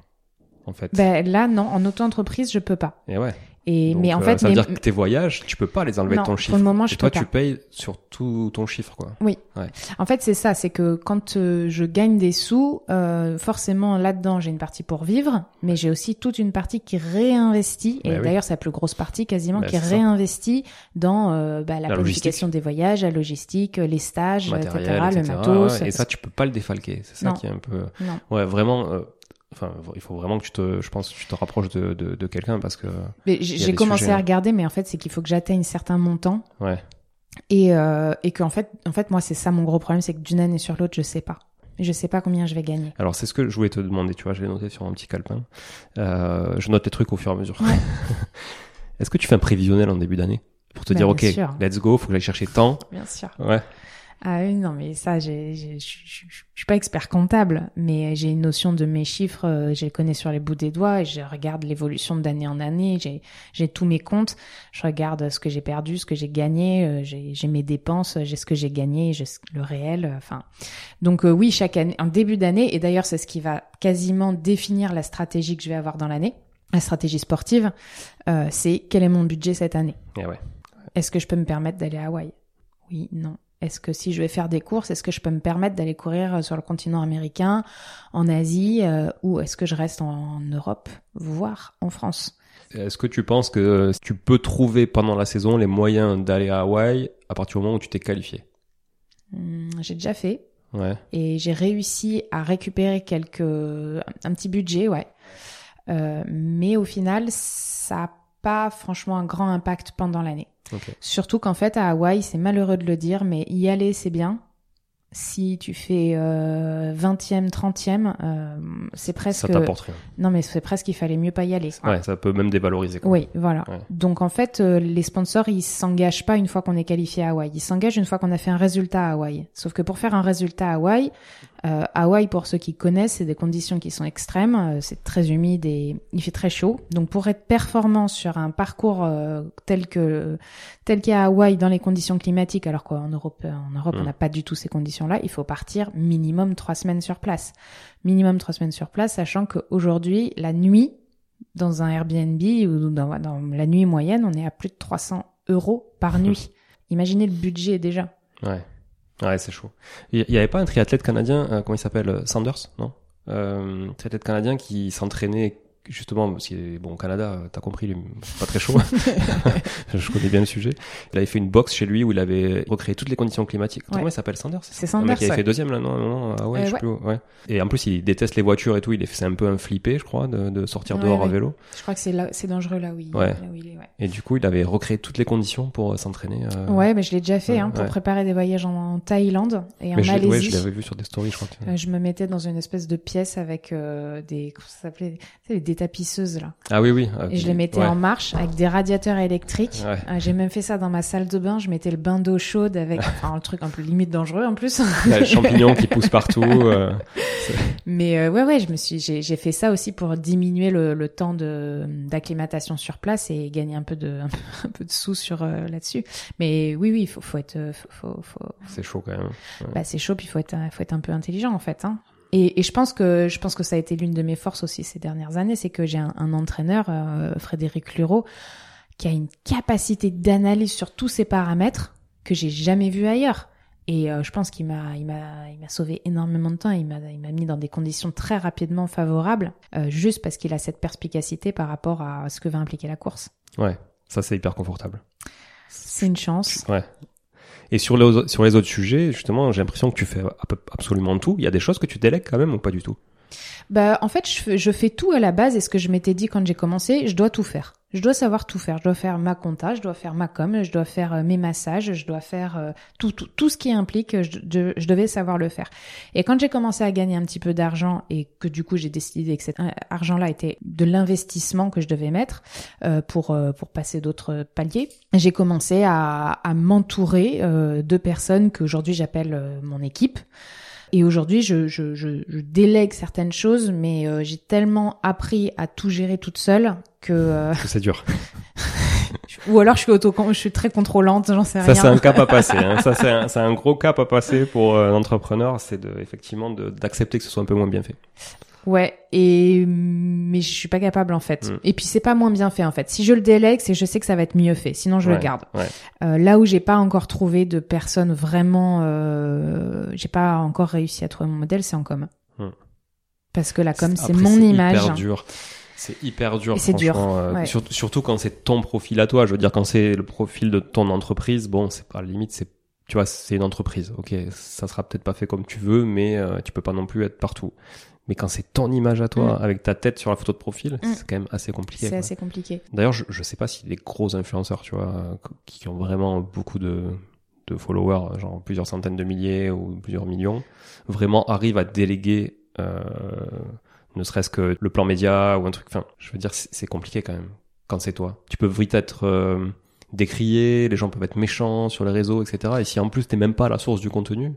en fait. Ben là non, en auto-entreprise, je peux pas. Et ouais. Et Donc, mais en euh, fait, ça veut mais- dire que tes voyages, tu peux pas les enlever Non, de ton pour chiffre. le moment, je Et toi, peux tu pas. payes sur tout ton chiffre, quoi. En fait, c'est ça, c'est que quand euh, je gagne des sous, euh, forcément là-dedans, j'ai une partie pour vivre, mais j'ai aussi toute une partie qui réinvestit, et Bah oui. d'ailleurs c'est la plus grosse partie quasiment, Bah, qui réinvestit dans euh, bah, la, La planification des voyages, la logistique, les stages, Matériel, etc., le matos. ouais. Et ça, tu peux pas le défalquer. C'est ça Non. qui est un peu. Non. Ouais, vraiment. Enfin, il faut vraiment que tu te, je pense, que tu te rapproches de, de, de quelqu'un parce que, Mais J'ai commencé sujets, à regarder, mais en fait, c'est qu'il faut que j'atteigne un certain montant. ouais. Et, euh, et qu'en fait, en fait, moi, c'est ça mon gros problème, c'est que d'une année sur l'autre, je sais pas. Je sais pas combien je vais gagner. Alors, c'est ce que je voulais te demander. Tu vois, je l'ai noté sur un petit calepin. Euh, je note les trucs au fur et à mesure. Ouais. *laughs* Est-ce que tu fais un prévisionnel en début d'année pour te Bah, dire, ok, sûr. let's go, faut que j'aille chercher tant. Bien sûr. Ouais. Ah oui, non, mais ça, je suis pas expert comptable, mais j'ai une notion de mes chiffres, euh, je les connais sur les bouts des doigts et je regarde l'évolution d'année en année. J'ai, tous mes comptes, je regarde ce que j'ai perdu, ce que j'ai gagné, euh, j'ai, mes dépenses, j'ai ce que j'ai gagné, j'ai le réel. euh, Enfin, donc euh, oui, chaque année, en début d'année, et d'ailleurs c'est ce qui va quasiment définir la stratégie que je vais avoir dans l'année, la stratégie sportive, euh, c'est quel est mon budget cette année? Et ouais. Est-ce que je peux me permettre d'aller à Hawaï? Oui, non. Est-ce que si je vais faire des courses, est-ce que je peux me permettre d'aller courir euh, sur le continent américain, en Asie, euh, ou est-ce que je reste en Europe, voire en France? Est-ce que tu penses que tu peux trouver pendant la saison les moyens d'aller à Hawaï à partir du moment où tu t'es qualifié? Hum, J'ai déjà fait Ouais. et j'ai réussi à récupérer quelques un petit budget, ouais. Euh, mais au final, ça pas franchement un grand impact pendant l'année. Surtout qu'en fait, à Hawaï, c'est malheureux de le dire, mais y aller, c'est bien. Si tu fais euh, 20e, 30e, euh, c'est presque... Ça t'apporte rien. Non, mais c'est presque qu'il fallait mieux pas y aller. Ouais, ça peut même dévaloriser. Quoi. Oui, voilà. Ouais. Donc en fait, euh, les sponsors, ils s'engagent pas une fois qu'on est qualifié à Hawaï. Ils s'engagent une fois qu'on a fait un résultat à Hawaï. Sauf que pour faire un résultat à Hawaï, euh, Hawaï, pour ceux qui connaissent, c'est des conditions qui sont extrêmes. Euh, c'est très humide et il fait très chaud. Donc pour être performant sur un parcours euh, tel que tel qu'à Hawaï dans les conditions climatiques, alors qu'en Europe, en Europe, on Mm. n'a pas du tout ces conditions-là, il faut partir minimum trois semaines sur place. Minimum trois semaines sur place, sachant qu'aujourd'hui, la nuit, dans un Airbnb ou dans, dans la nuit moyenne, on est à plus de 300 euros par nuit. *laughs* Imaginez le budget déjà. Ouais. Ouais, c'est chaud. Il y avait pas un triathlète canadien, euh, comment il s'appelle euh, Sanders, non? Euh, Triathlète canadien qui s'entraînait justement, parce que bon, au Canada, t'as compris, lui, c'est pas très chaud. *laughs* je connais bien le sujet. Il avait fait une box chez lui où il avait recréé toutes les conditions climatiques. Ouais. Comment il s'appelle Sanders? C'est Un mec Sanders. qui avait fait deuxième là, non, non, non, ah ouais, Euh, je sais ouais. plus ouais. Et en plus, il déteste les voitures et tout. Il est, c'est un peu un flippé, je crois, de, de sortir Ouais, dehors à vélo. Je crois que c'est là, c'est dangereux là où il, Ouais. là où il est. Et du coup, il avait recréé toutes les conditions pour euh, s'entraîner. euh, ouais mais je l'ai déjà fait hein, pour préparer des voyages en, Thaïlande et en mais Malaisie. ouais, je l'avais vu sur des stories, je crois. que- Euh, je me mettais dans une espèce de pièce avec des comment ça s'appelait? Tapisseuses là Ah oui, oui. ah, et je les mettais ouais. en marche avec des radiateurs électriques Ouais. Euh, j'ai même fait ça dans ma salle de bain je mettais le bain d'eau chaude avec *laughs* enfin, un truc un peu limite dangereux en plus Il y a les champignons qui poussent partout. *laughs* euh, Mais euh, ouais, ouais, je me suis, j'ai, fait ça aussi pour diminuer le, le temps de d'acclimatation sur place et gagner un peu de *laughs* un peu de sous sur euh, là-dessus. Mais oui, oui, il faut, faut être, faut, faut, faut- c'est chaud quand même. bah c'est chaud, puis il faut être, faut être un peu intelligent en fait. Hein. Et, et je pense que je pense que ça a été l'une de mes forces aussi ces dernières années, c'est que j'ai un, un entraîneur, euh, Frédéric Lureau, qui a une capacité d'analyse sur tous ces paramètres que j'ai jamais vu ailleurs. Et euh, je pense qu'il m'a, il m'a, il m'a sauvé énormément de temps. Il m'a, il m'a mis dans des conditions très rapidement favorables, euh, juste parce qu'il a cette perspicacité par rapport à ce que va impliquer la course. Ouais, ça c'est hyper confortable. C'est une chance. Ouais. Et sur les, autres- sujets, justement, j'ai l'impression que tu fais absolument tout. Il y a des choses que tu délègues quand même ou pas du tout? Bah, en fait, je fais, tout à la base et ce que je m'étais dit quand j'ai commencé, je dois tout faire. Je dois savoir tout faire. Je dois faire ma compta, je dois faire ma com, je dois faire euh, mes massages, je dois faire euh, tout, tout, tout ce qui implique, je, je, je devais savoir le faire. Et quand j'ai commencé à gagner un petit peu d'argent et que du coup j'ai décidé que cet euh, argent-là était de l'investissement que je devais mettre euh, pour euh, pour passer d'autres paliers, j'ai commencé à, à m'entourer euh, de personnes qu'aujourd'hui j'appelle euh, mon équipe. Et aujourd'hui, je, je, je, je délègue certaines choses, mais euh, j'ai tellement appris à tout gérer toute seule que euh, c'est dur. *laughs* ou alors je suis auto, je suis très contrôlante, j'en sais Ça rien. c'est un cap à passer. Hein. Ça c'est un, *laughs* gros cap à passer pour euh, l'entrepreneur, c'est de effectivement de- d'accepter que ce soit un peu moins bien fait. Ouais, et mais je suis pas capable en fait. Mm. Et puis c'est pas moins bien fait en fait. Si je le délègue, c'est je sais que ça va être mieux fait. Sinon je Ouais, le garde. ouais. Euh, là où j'ai pas encore trouvé de personnes vraiment, euh, j'ai pas encore réussi à trouver mon modèle, c'est en com. Mm. Parce que la com, c'est mon image. Hyper dur. C'est hyper dur. C'est dur, euh, ouais. surtout, surtout quand c'est ton profil à toi. Je veux dire, quand c'est le profil de ton entreprise, bon, c'est pas à la limite, c'est tu vois, c'est une entreprise. Ok, ça sera peut-être pas fait comme tu veux, mais euh, tu peux pas non plus être partout. Mais quand c'est ton image à toi, Mm. avec ta tête sur la photo de profil, Mm. c'est quand même assez compliqué. C'est assez compliqué. D'ailleurs, je, je sais pas si les gros influenceurs, tu vois, qui ont vraiment beaucoup de, de followers, genre plusieurs centaines de milliers ou plusieurs millions, vraiment arrivent à déléguer, euh, ne serait-ce que le plan média ou un truc. Enfin, je veux dire, c'est c'est compliqué quand même quand c'est toi. Tu peux vite être euh, décrié, les gens peuvent être méchants sur les réseaux, etc. Et si en plus t'es même pas la source du contenu,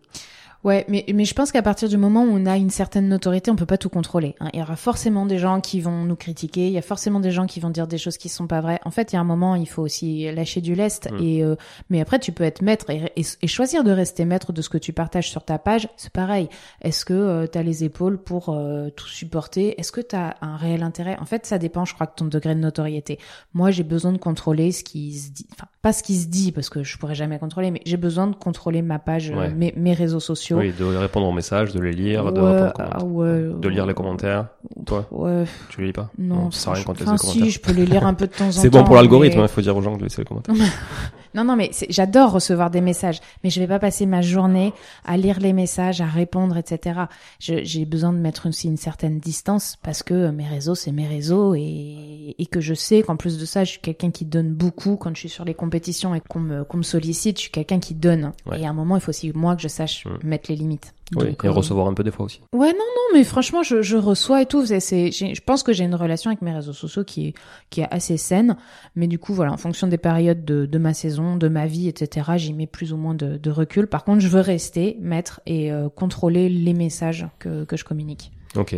Ouais, mais, mais je pense qu'à partir du moment où on a une certaine notoriété, on peut pas tout contrôler. hein. Il y aura forcément des gens qui vont nous critiquer, il y a forcément des gens qui vont dire des choses qui sont pas vraies. En fait, il y a un moment, il faut aussi lâcher du lest. Mm. Et euh, mais après, tu peux être maître et, et, et choisir de rester maître de ce que tu partages sur ta page. C'est pareil. Est-ce que tu as les épaules pour euh, tout supporter? Est-ce que tu as un réel intérêt? En fait, ça dépend, je crois, de ton degré de notoriété. Moi, j'ai besoin de contrôler ce qui se dit. Enfin, pas ce qui se dit parce que je pourrais jamais contrôler, mais j'ai besoin de contrôler ma page, euh, Ouais. mes, mes réseaux sociaux. Oui, de répondre aux messages, de les lire, de, Ouais, ah ouais, de lire les commentaires. Toi, Ouais, tu les lis pas non, ça rien laisses les commentaires. si, je peux les lire un peu de temps *laughs* en temps. C'est bon pour l'algorithme, il mais- faut dire aux gens de laisser les commentaires. *laughs* Non, non, mais j'adore recevoir des messages, mais je vais pas passer ma journée à lire les messages, à répondre, etc. J'ai besoin de mettre aussi une certaine distance parce que mes réseaux, c'est mes réseaux et, et que je sais qu'en plus de ça, je suis quelqu'un qui donne beaucoup quand je suis sur les compétitions et qu'on me, qu'on me sollicite. Je suis quelqu'un qui donne. Ouais. Et à un moment, il faut aussi moi que je sache Mm. mettre les limites. Oui, Donc, et euh, recevoir un peu des fois aussi. Ouais, non, non, mais franchement, je, je reçois et tout. C'est, c'est, j'ai- je pense que j'ai une relation avec mes réseaux sociaux qui est, qui est assez saine. Mais du coup, voilà, en fonction des périodes de, de ma saison, de ma vie, etc., j'y mets plus ou moins de, de recul. Par contre, je veux rester maître et euh, contrôler les messages que, que je communique. Ok.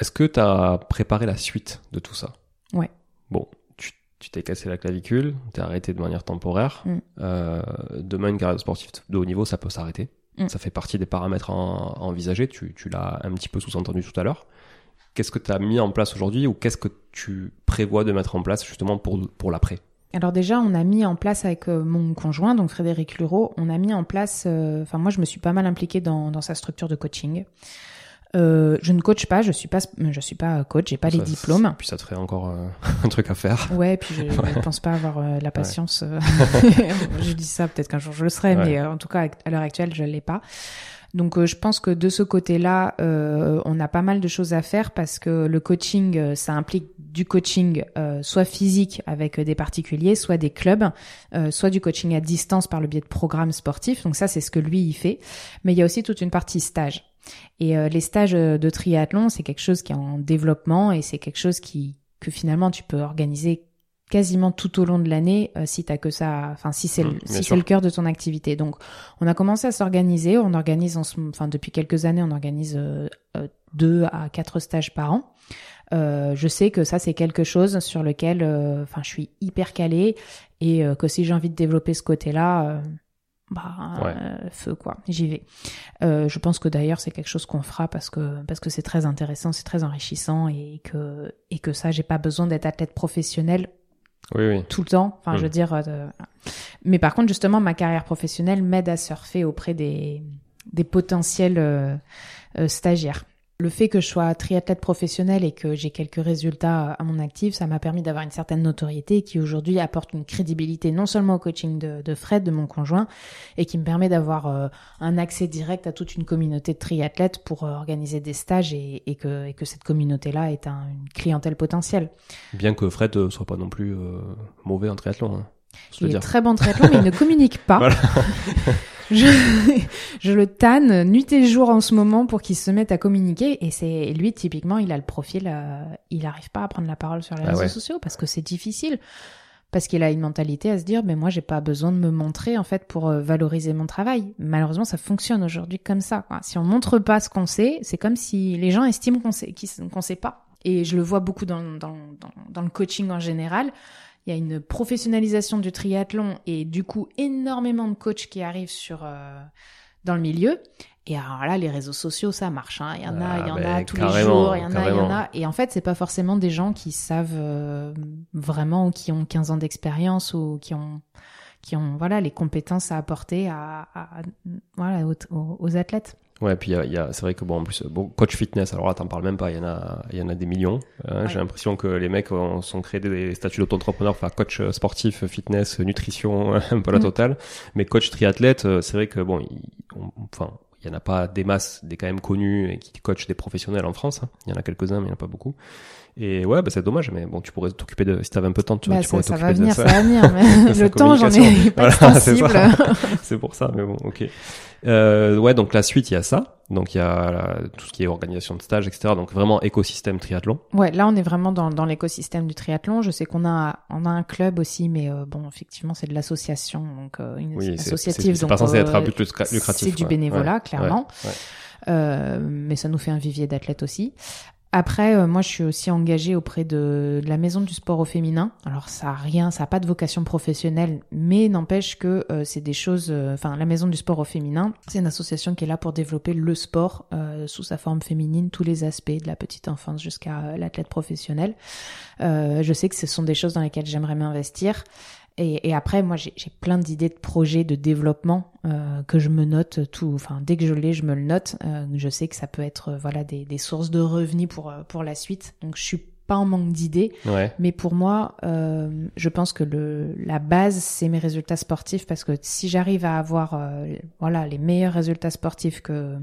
Est-ce que tu as préparé la suite de tout ça? Ouais. Bon, tu tu t'es cassé la clavicule, t'es arrêté de manière temporaire. Mm. Euh, demain, une carrière sportive de haut niveau, ça peut s'arrêter. Mm. Ça fait partie des paramètres à, à envisager. Tu, tu l'as un petit peu sous-entendu tout à l'heure. Qu'est-ce que tu as mis en place aujourd'hui ou qu'est-ce que tu prévois de mettre en place justement pour, pour l'après? Alors déjà, on a mis en place avec euh, mon conjoint, donc Frédéric Lureau, on a mis en place, euh, enfin moi je me suis pas mal impliquée dans, dans sa structure de coaching. Euh, je ne coach pas, je suis pas, je suis pas coach, j'ai pas les diplômes. Puis ça te ferait encore euh, *laughs* un truc à faire. Ouais, puis je, je *laughs* pense pas avoir euh, la patience. *laughs* je dis ça, peut-être qu'un jour je le serai, Ouais. mais en tout cas à l'heure actuelle je l'ai pas. Donc je pense que de ce côté-là, euh, on a pas mal de choses à faire parce que le coaching, ça implique du coaching euh, soit physique avec des particuliers, soit des clubs, euh, soit du coaching à distance par le biais de programmes sportifs. Donc ça, c'est ce que lui il fait. Mais il y a aussi toute une partie stage. Et euh, les stages euh, de triathlon, c'est quelque chose qui est en développement et c'est quelque chose qui que finalement tu peux organiser quasiment tout au long de l'année euh, si t'as que ça enfin si c'est le, Mmh, si c'est le cœur de ton activité. Donc on a commencé à s'organiser. On organise en ce- enfin depuis quelques années on organise euh, euh, deux à quatre stages par an. Euh, je sais que ça c'est quelque chose sur lequel euh, enfin je suis hyper calée et euh, que si j'ai envie de développer ce côté là bah Ouais. euh, feu quoi j'y vais euh, je pense que d'ailleurs c'est quelque chose qu'on fera parce que parce que c'est très intéressant c'est très enrichissant et que et que ça j'ai pas besoin d'être athlète professionnel Oui, oui. tout le temps. Enfin, Mm. je veux dire. euh, Mais par contre, justement, ma carrière professionnelle m'aide à surfer auprès des des potentiels euh, stagiaires. Le fait que je sois triathlète professionnel et que j'ai quelques résultats à mon actif, ça m'a permis d'avoir une certaine notoriété qui aujourd'hui apporte une crédibilité non seulement au coaching de, Fred, de mon conjoint, et qui me permet d'avoir euh, un accès direct à toute une communauté de triathlètes pour euh, organiser des stages et, que, et que cette communauté-là est un- une clientèle potentielle. Bien que Fred euh, soit pas non plus mauvais en triathlon. Hein, Il est dire. très bon triathlon, mais il ne *laughs* communique pas. Voilà. *laughs* je, je le tanne nuit et jour en ce moment pour qu'il se mette à communiquer. Et c'est lui, typiquement, il a le profil, euh, il n'arrive pas à prendre la parole sur les Ah réseaux ouais. sociaux parce que c'est difficile. Parce qu'il a une mentalité à se dire, mais moi, j'ai pas besoin de me montrer, en fait, pour euh, valoriser mon travail. Malheureusement, ça fonctionne aujourd'hui comme ça. quoi. Si on montre pas ce qu'on sait, c'est comme si les gens estiment qu'on sait, qu'on sait pas. Et je le vois beaucoup dans, dans, dans, dans le coaching en général. Il y a une professionnalisation du triathlon et du coup énormément de coachs qui arrivent sur euh, dans le milieu. Et alors là, les réseaux sociaux, ça marche. Hein. Il y en a, Ah, il y en a tous les jours, il y en a, il y en a. Et en fait, c'est pas forcément des gens qui savent euh, vraiment ou qui ont 15 ans d'expérience ou qui ont qui ont voilà les compétences à apporter à, à- voilà aux athlètes. Ouais, puis il y a, y a- c'est vrai que bon, en plus, bon, coach fitness, alors là, t'en parles même pas, il y en a, il y en a des millions. hein. Ouais. J'ai l'impression que les mecs ont, sont créés des statuts d'auto-entrepreneur, enfin, coach euh, sportif, fitness, nutrition, *laughs* un peu la Mm. totale. Mais coach triathlète, euh, c'est vrai que bon, il, on- enfin, il y en a pas des masses, des quand même connus et qui coachent des professionnels en France. hein. Il y en a quelques-uns, mais il y en a pas beaucoup. Et ouais, bah, c'est dommage, mais bon, tu pourrais t'occuper de, si t'avais un peu de temps, tu, Bah, tu pourrais ça, ça t'occuper va venir, de ça va venir, mais *laughs* le temps, j'en ai pas Voilà, *laughs* c'est ça. pour ça, mais bon, ok. Euh, ouais, donc la suite, il y a ça. Donc il y a la- tout ce qui est organisation de stage, etc. Donc vraiment écosystème triathlon. Ouais, là on est vraiment dans, dans l'écosystème du triathlon. Je sais qu'on a on a un club aussi, mais euh, bon, effectivement, c'est de l'association, donc euh, une Oui, associative. c'est pas censé être à euh, but lucra- lucratif. C'est du bénévolat, Ouais, clairement. ouais, ouais. Euh, mais ça nous fait un vivier d'athlètes aussi. Après, euh, moi, je suis aussi engagée auprès de, la Maison du Sport au féminin. Alors, ça a rien, ça a pas de vocation professionnelle, mais n'empêche que euh, c'est des choses. euh, Enfin, la Maison du Sport au féminin, c'est une association qui est là pour développer le sport sous sa forme féminine, tous les aspects, de la petite enfance jusqu'à l'athlète professionnel. Je sais que ce sont des choses dans lesquelles j'aimerais m'investir. Et, et après, moi, j'ai plein d'idées de projets de développement euh, que je me note tout. Enfin, dès que je l'ai, je me le note. Euh, je sais que ça peut être euh, voilà des, des sources de revenus pour euh, pour la suite. Donc, je suis pas en manque d'idées. Ouais. Mais pour moi, euh, je pense que le la base c'est mes résultats sportifs parce que si j'arrive à avoir euh, voilà les meilleurs résultats sportifs que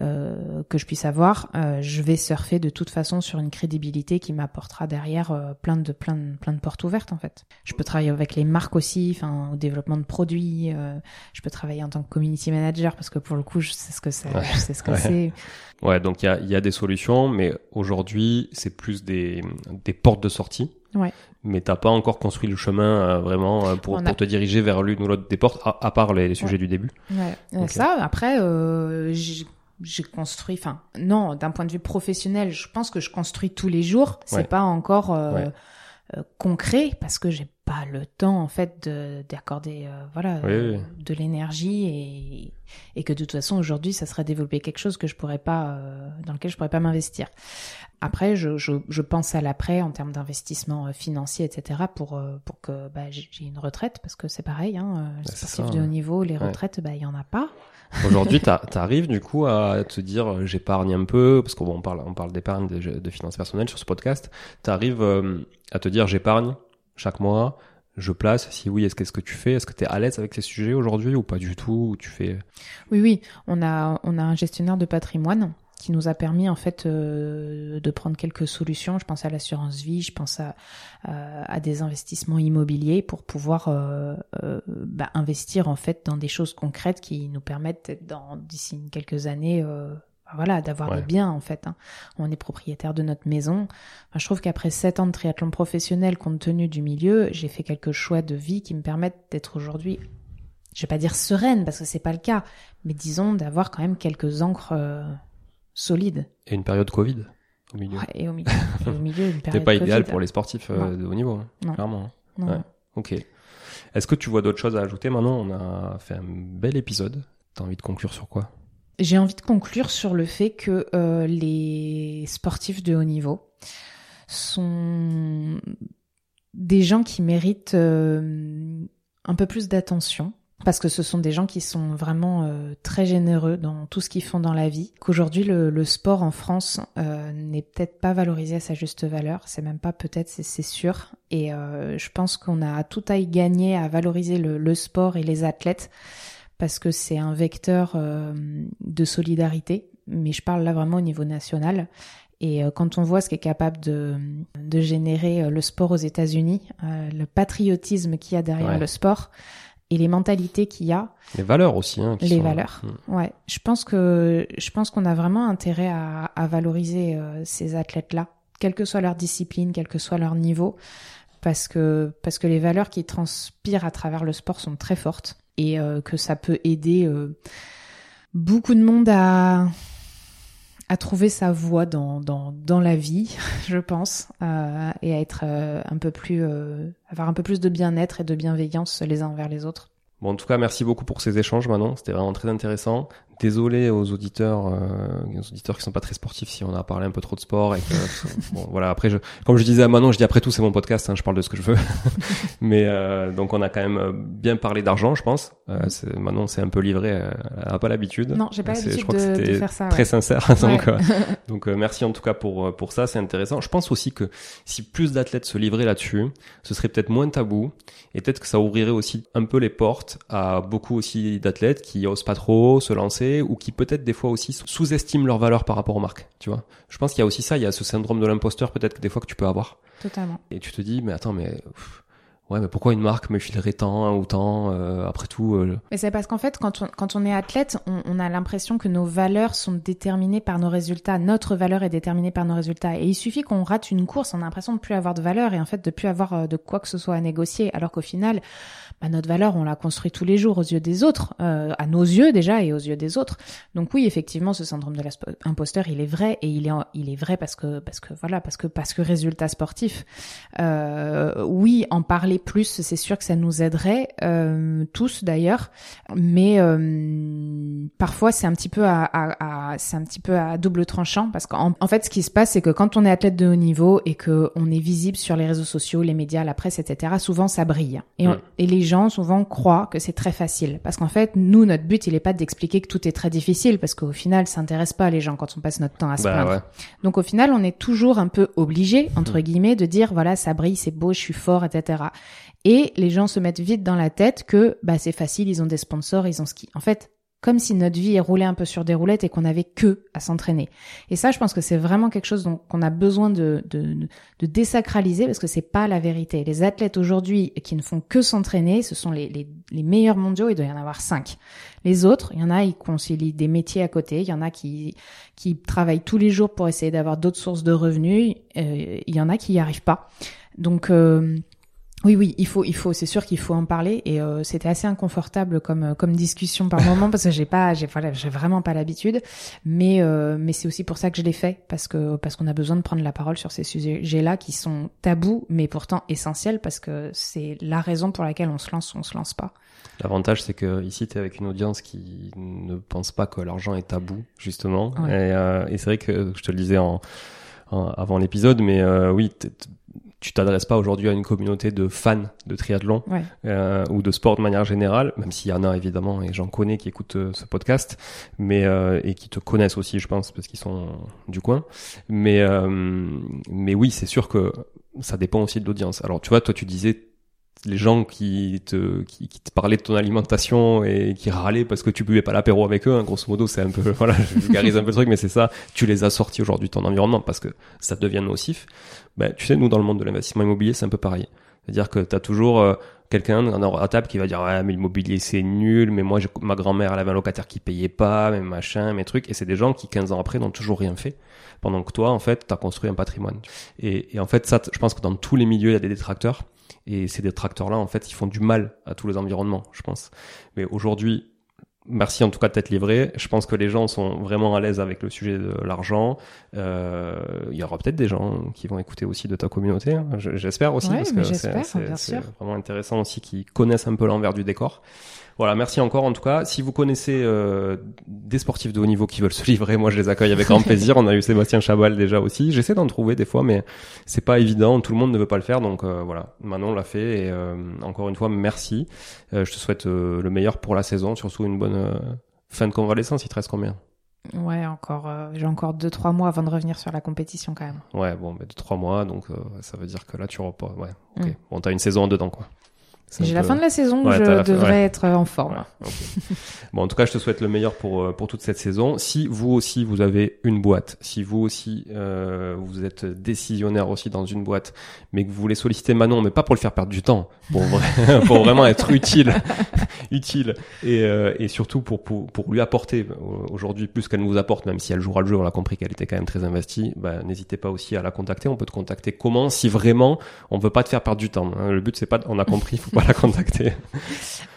euh, que je puisse avoir, euh, je vais surfer de toute façon sur une crédibilité qui m'apportera derrière euh, plein de plein de plein de portes ouvertes en fait. Je peux travailler avec les marques aussi, enfin au développement de produits. euh, je peux travailler en tant que community manager parce que pour le coup je sais ce que c'est, Ouais. je sais ce que Ouais. c'est. Ouais, donc il y a, y a des solutions, mais aujourd'hui, c'est plus des, des portes de sortie. Ouais. Mais t'as pas encore construit le chemin euh, vraiment euh, pour, On a- pour te diriger vers l'une ou l'autre des portes, à, à part les, les sujets du début. Ouais, ça, après, euh, j'ai construit, enfin, non, d'un point de vue professionnel, je pense que je construis tous les jours. C'est Ouais. pas encore euh, Ouais. euh, concret parce que j'ai pas le temps, en fait, de- d'accorder, euh, voilà, Oui, oui. de l'énergie et, et que de toute façon, aujourd'hui, ça serait développer quelque chose que je pourrais pas, euh, dans lequel je pourrais pas m'investir. Après, je, je, je pense à l'après en termes d'investissement euh, financier, etc., pour, pour que bah, j'ai une retraite, parce que c'est pareil, hein, les Bah, c'est sportifs ça, de haut niveau, les Ouais. retraites, bah, il y en a pas. *laughs* Aujourd'hui, t'arrives du coup à te dire j'épargne un peu, parce qu'on on parle, on parle d'épargne, de, de finances personnelles sur ce podcast. T'arrives euh, à te dire j'épargne chaque mois, je place. Si oui, est-ce qu'est-ce que tu fais Est-ce que t'es à l'aise avec ces sujets aujourd'hui ou pas du tout Ou tu fais? Oui, oui, on a, on a un gestionnaire de patrimoine qui nous a permis en fait euh, de prendre quelques solutions. Je pense à l'assurance vie, je pense à, à, des investissements immobiliers pour pouvoir euh, euh, bah, investir en fait dans des choses concrètes qui nous permettent dans d'ici quelques années. Bah, voilà, d'avoir Ouais. des biens en fait. hein. On est propriétaire de notre maison. Enfin, je trouve qu'après sept ans de triathlon professionnel, compte tenu du milieu, j'ai fait quelques choix de vie qui me permettent d'être aujourd'hui, je vais pas dire sereine parce que c'est pas le cas, mais disons d'avoir quand même quelques encres euh, solides. et une période Covid au milieu Ouais, et au milieu, et au milieu une *laughs* T'es période pas idéal Covid. pour les sportifs euh, de haut niveau, hein, Non. clairement. hein. Non, Ouais. non. Ok. Est-ce que tu vois d'autres choses à ajouter? Maintenant On a fait un bel épisode. T'as envie de conclure sur quoi? J'ai envie de conclure sur le fait que euh, les sportifs de haut niveau sont des gens qui méritent euh, un peu plus d'attention. Parce que ce sont des gens qui sont vraiment euh, très généreux dans tout ce qu'ils font dans la vie. Qu'aujourd'hui, le, sport en France n'est peut-être pas valorisé à sa juste valeur. C'est même pas peut-être, c'est sûr. Et je pense qu'on a tout à y gagner à valoriser le sport et les athlètes parce que c'est un vecteur euh, de solidarité. Mais je parle là vraiment au niveau national. Et euh, quand on voit ce qu'est capable de, de générer euh, le sport aux États-Unis, le patriotisme qu'il y a derrière Ouais. le sport et les mentalités qu'il y a, Les valeurs aussi. Hein, qui les sont- valeurs. Mm. Ouais, je pense que je pense qu'on a vraiment intérêt à, à valoriser ces athlètes-là, quelle que soit leur discipline, quel que soit leur niveau, parce que parce que les valeurs qui transpirent à travers le sport sont très fortes et euh, que ça peut aider euh, beaucoup de monde à trouver sa voie dans la vie, *laughs* je pense, euh, et à être un peu plus avoir un peu plus de bien-être et de bienveillance les uns envers les autres. Bon, en tout cas, merci beaucoup pour ces échanges, Manon. C'était vraiment très intéressant. Désolé aux auditeurs, euh, aux auditeurs qui sont pas très sportifs si on a parlé un peu trop de sport et que *laughs* bon, voilà. Après, je, comme je disais à Manon, je dis après tout c'est mon podcast, hein, je parle de ce que je veux. *laughs* Mais euh, donc on a quand même euh, bien parlé d'argent, je pense. Euh, c'est- Manon s'est un peu livré, euh, elle a pas l'habitude. Non, j'ai pas l'habitude de, de faire ça. Très ouais. sincère. *laughs* Donc, Ouais. euh, donc merci en tout cas pour pour ça, c'est intéressant. Je pense aussi que si plus d'athlètes se livraient là-dessus, ce serait peut-être moins tabou et peut-être que ça ouvrirait aussi un peu les portes à beaucoup aussi d'athlètes qui osent pas trop se lancer ou qui peut-être des fois aussi sous-estiment leur valeur par rapport aux marques, tu vois. Je pense qu'il y a aussi ça, il y a ce syndrome de l'imposteur peut-être que des fois que tu peux avoir. Totalement. Et tu te dis, mais attends, mais ouais, mais pourquoi une marque me filerait tant ou tant euh, après tout euh, Mais c'est parce qu'en fait, quand on, quand on est athlète, on, a l'impression que nos valeurs sont déterminées par nos résultats. Notre valeur est déterminée par nos résultats. Et il suffit qu'on rate une course, on a l'impression de plus avoir de valeur et en fait de plus avoir euh, de quoi que ce soit à négocier. Alors qu'au final, bah, notre valeur, on la construit tous les jours aux yeux des autres, à nos yeux déjà et aux yeux des autres. Donc oui, effectivement, ce syndrome de l'imposteur, il est vrai et il est il est vrai parce que parce que voilà parce que parce que résultat sportif. Oui, en parler plus, c'est sûr que ça nous aiderait euh, tous d'ailleurs, mais euh, parfois c'est un petit peu à, à, à c'est un petit peu à double tranchant parce qu'en en fait, ce qui se passe, c'est que quand on est athlète de haut niveau et que on est visible sur les réseaux sociaux, les médias, la presse, etc., souvent ça brille et, on, et les gens souvent croient que c'est très facile. Parce qu'en fait, nous, notre but, il est pas d'expliquer que tout est très difficile, parce qu'au final, ça intéresse pas les gens quand on passe notre temps à se Bah plaindre. ouais. Donc au final, on est toujours un peu obligé, entre guillemets, de dire, voilà, ça brille, c'est beau, je suis fort, etc. Et les gens se mettent vite dans la tête que, bah, c'est facile, ils ont des sponsors, ils ont qui. En fait, comme si notre vie est roulée un peu sur des roulettes et qu'on avait que à s'entraîner. Et ça, je pense que c'est vraiment quelque chose qu'on a besoin de, de, de désacraliser parce que c'est pas la vérité. Les athlètes aujourd'hui qui ne font que s'entraîner, ce sont les, les, les meilleurs mondiaux, il doit y en avoir cinq. Les autres, il y en a, ils concilient des métiers à côté, il y en a qui, qui travaillent tous les jours pour essayer d'avoir d'autres sources de revenus, euh, il y en a qui y arrivent pas. Donc, euh, oui, oui, il faut, il faut, c'est sûr qu'il faut en parler et euh, c'était assez inconfortable comme euh, comme discussion par moment parce que j'ai pas, j'ai voilà, j'ai vraiment pas l'habitude, mais euh, mais c'est aussi pour ça que je l'ai fait parce que parce qu'on a besoin de prendre la parole sur ces sujets-là qui sont tabous mais pourtant essentiels parce que c'est la raison pour laquelle on se lance ou on se lance pas. L'avantage, c'est que ici, tu es avec une audience qui ne pense pas que l'argent est tabou, justement. Ouais. Et, euh, et c'est vrai que je te le disais en, en- avant l'épisode, mais euh, oui, t- t- tu t'adresses pas aujourd'hui à une communauté de fans de triathlon Ouais. euh, ou de sport de manière générale, même s'il y en a évidemment et j'en connais qui écoutent euh, ce podcast, mais euh, et qui te connaissent aussi, je pense, parce qu'ils sont du coin. Mais euh, mais oui, c'est sûr que ça dépend aussi de l'audience. Alors tu vois, toi tu disais les gens qui te qui, te parlaient de ton alimentation et qui râlaient parce que tu buvais pas l'apéro avec eux, hein, grosso modo, c'est un peu *laughs* voilà, je vulgarise un peu le truc, mais c'est ça. Tu les as sortis aujourd'hui de ton environnement parce que ça devient nocif. Ben, tu sais, nous dans le monde de l'investissement immobilier, c'est un peu pareil. C'est-à-dire que tu as toujours euh, quelqu'un à table qui va dire ouais mais l'immobilier c'est nul, mais moi ma grand-mère elle avait un locataire qui payait pas, mes machins, mes trucs, et c'est des gens qui 15 ans après n'ont toujours rien fait, pendant que toi en fait t'as construit un patrimoine. Et, et en fait ça, je pense que dans tous les milieux il y a des détracteurs, et ces détracteurs là en fait ils font du mal à tous les environnements, je pense. Mais aujourd'hui Merci en tout cas de t'être livré. Je pense que les gens sont vraiment à l'aise avec le sujet de l'argent. Euh, il y aura peut-être des gens qui vont écouter aussi de ta communauté. hein. Je- J'espère aussi Ouais, parce que c'est vraiment intéressant aussi qu'ils connaissent un peu l'envers du décor. Voilà, merci encore en tout cas. Si vous connaissez euh, des sportifs de haut niveau qui veulent se livrer, moi je les accueille avec grand *laughs* plaisir. On a eu Sébastien Chabal déjà aussi. J'essaie d'en trouver des fois, mais c'est pas évident. Tout le monde ne veut pas le faire, donc euh, voilà. Manon l'a fait et euh, encore une fois merci. Je te souhaite le meilleur pour la saison, surtout une bonne fin de convalescence. Il te reste combien? Ouais, encore, euh, j'ai encore deux trois mois avant de revenir sur la compétition quand même. Ouais, bon, de trois mois, donc euh, ça veut dire que là tu repars. Ouais, ok. Mm. Bon, t'as une saison en dedans quoi. J'ai la fin de la saison Ouais, je la devrais ouais. être en forme. Ouais, *laughs* bon, en tout cas, je te souhaite le meilleur pour euh, pour toute cette saison. Si vous aussi vous avez une boîte, si vous aussi euh, vous êtes décisionnaire aussi dans une boîte, mais que vous voulez solliciter Manon, mais pas pour le faire perdre du temps, pour vrai- *laughs* pour vraiment être utile, *laughs* utile et euh, et surtout pour pour pour lui apporter aujourd'hui plus qu'elle nous apporte, même si elle jouera le jeu, on a compris qu'elle était quand même très investie. Bah, n'hésitez pas aussi à la contacter. On peut te contacter comment si vraiment on veut pas te faire perdre du temps. hein. Le but c'est pas, on a compris, faut pas la contacter.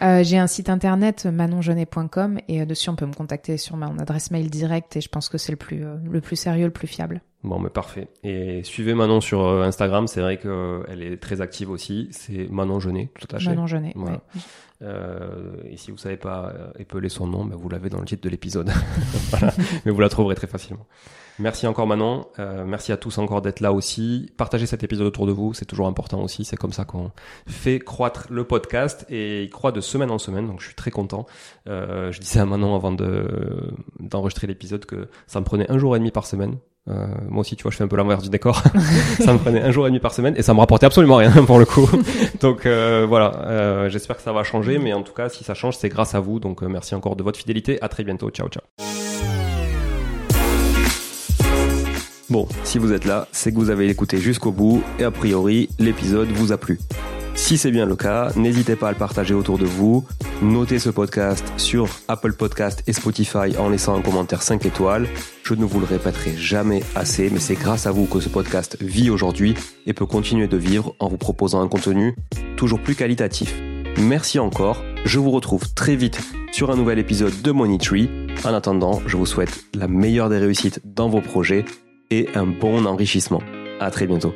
Euh, j'ai un site internet manongenet.com et euh, dessus on peut me contacter sur mon adresse mail directe et je pense que c'est le plus euh, le plus sérieux, le plus fiable. Bon, mais parfait. Et suivez Manon sur Instagram. C'est vrai qu'elle est très active aussi. C'est Manon Genet, tout attaché. Manon Genet. Voilà. ouais. Euh, et si vous savez pas épeler son nom, ben, vous l'avez dans le titre de l'épisode. *laughs* Voilà. Mais vous la trouverez très facilement. Merci encore Manon. Euh, merci à tous encore d'être là aussi. Partagez cet épisode autour de vous. C'est toujours important aussi. C'est comme ça qu'on fait croître le podcast et il croît de semaine en semaine. Donc je suis très content. Euh, je disais à Manon avant de d'enregistrer l'épisode que ça me prenait un jour et demi par semaine Euh, moi aussi, tu vois, je fais un peu l'envers du décor. *laughs* ça me prenait un jour et demi par semaine et ça me rapportait absolument rien pour le coup. *laughs* donc euh, voilà, euh, j'espère que ça va changer, mais en tout cas, si ça change, c'est grâce à vous. Donc euh, merci encore de votre fidélité. À très bientôt. Ciao, ciao. Bon, si vous êtes là, c'est que vous avez écouté jusqu'au bout et a priori, l'épisode vous a plu. Si c'est bien le cas, n'hésitez pas à le partager autour de vous. Notez ce podcast sur Apple Podcast et Spotify en laissant un commentaire 5 étoiles. Je ne vous le répéterai jamais assez, mais c'est grâce à vous que ce podcast vit aujourd'hui et peut continuer de vivre en vous proposant un contenu toujours plus qualitatif. Merci encore. Je vous retrouve très vite sur un nouvel épisode de Money Tree. En attendant, je vous souhaite la meilleure des réussites dans vos projets et un bon enrichissement. À très bientôt.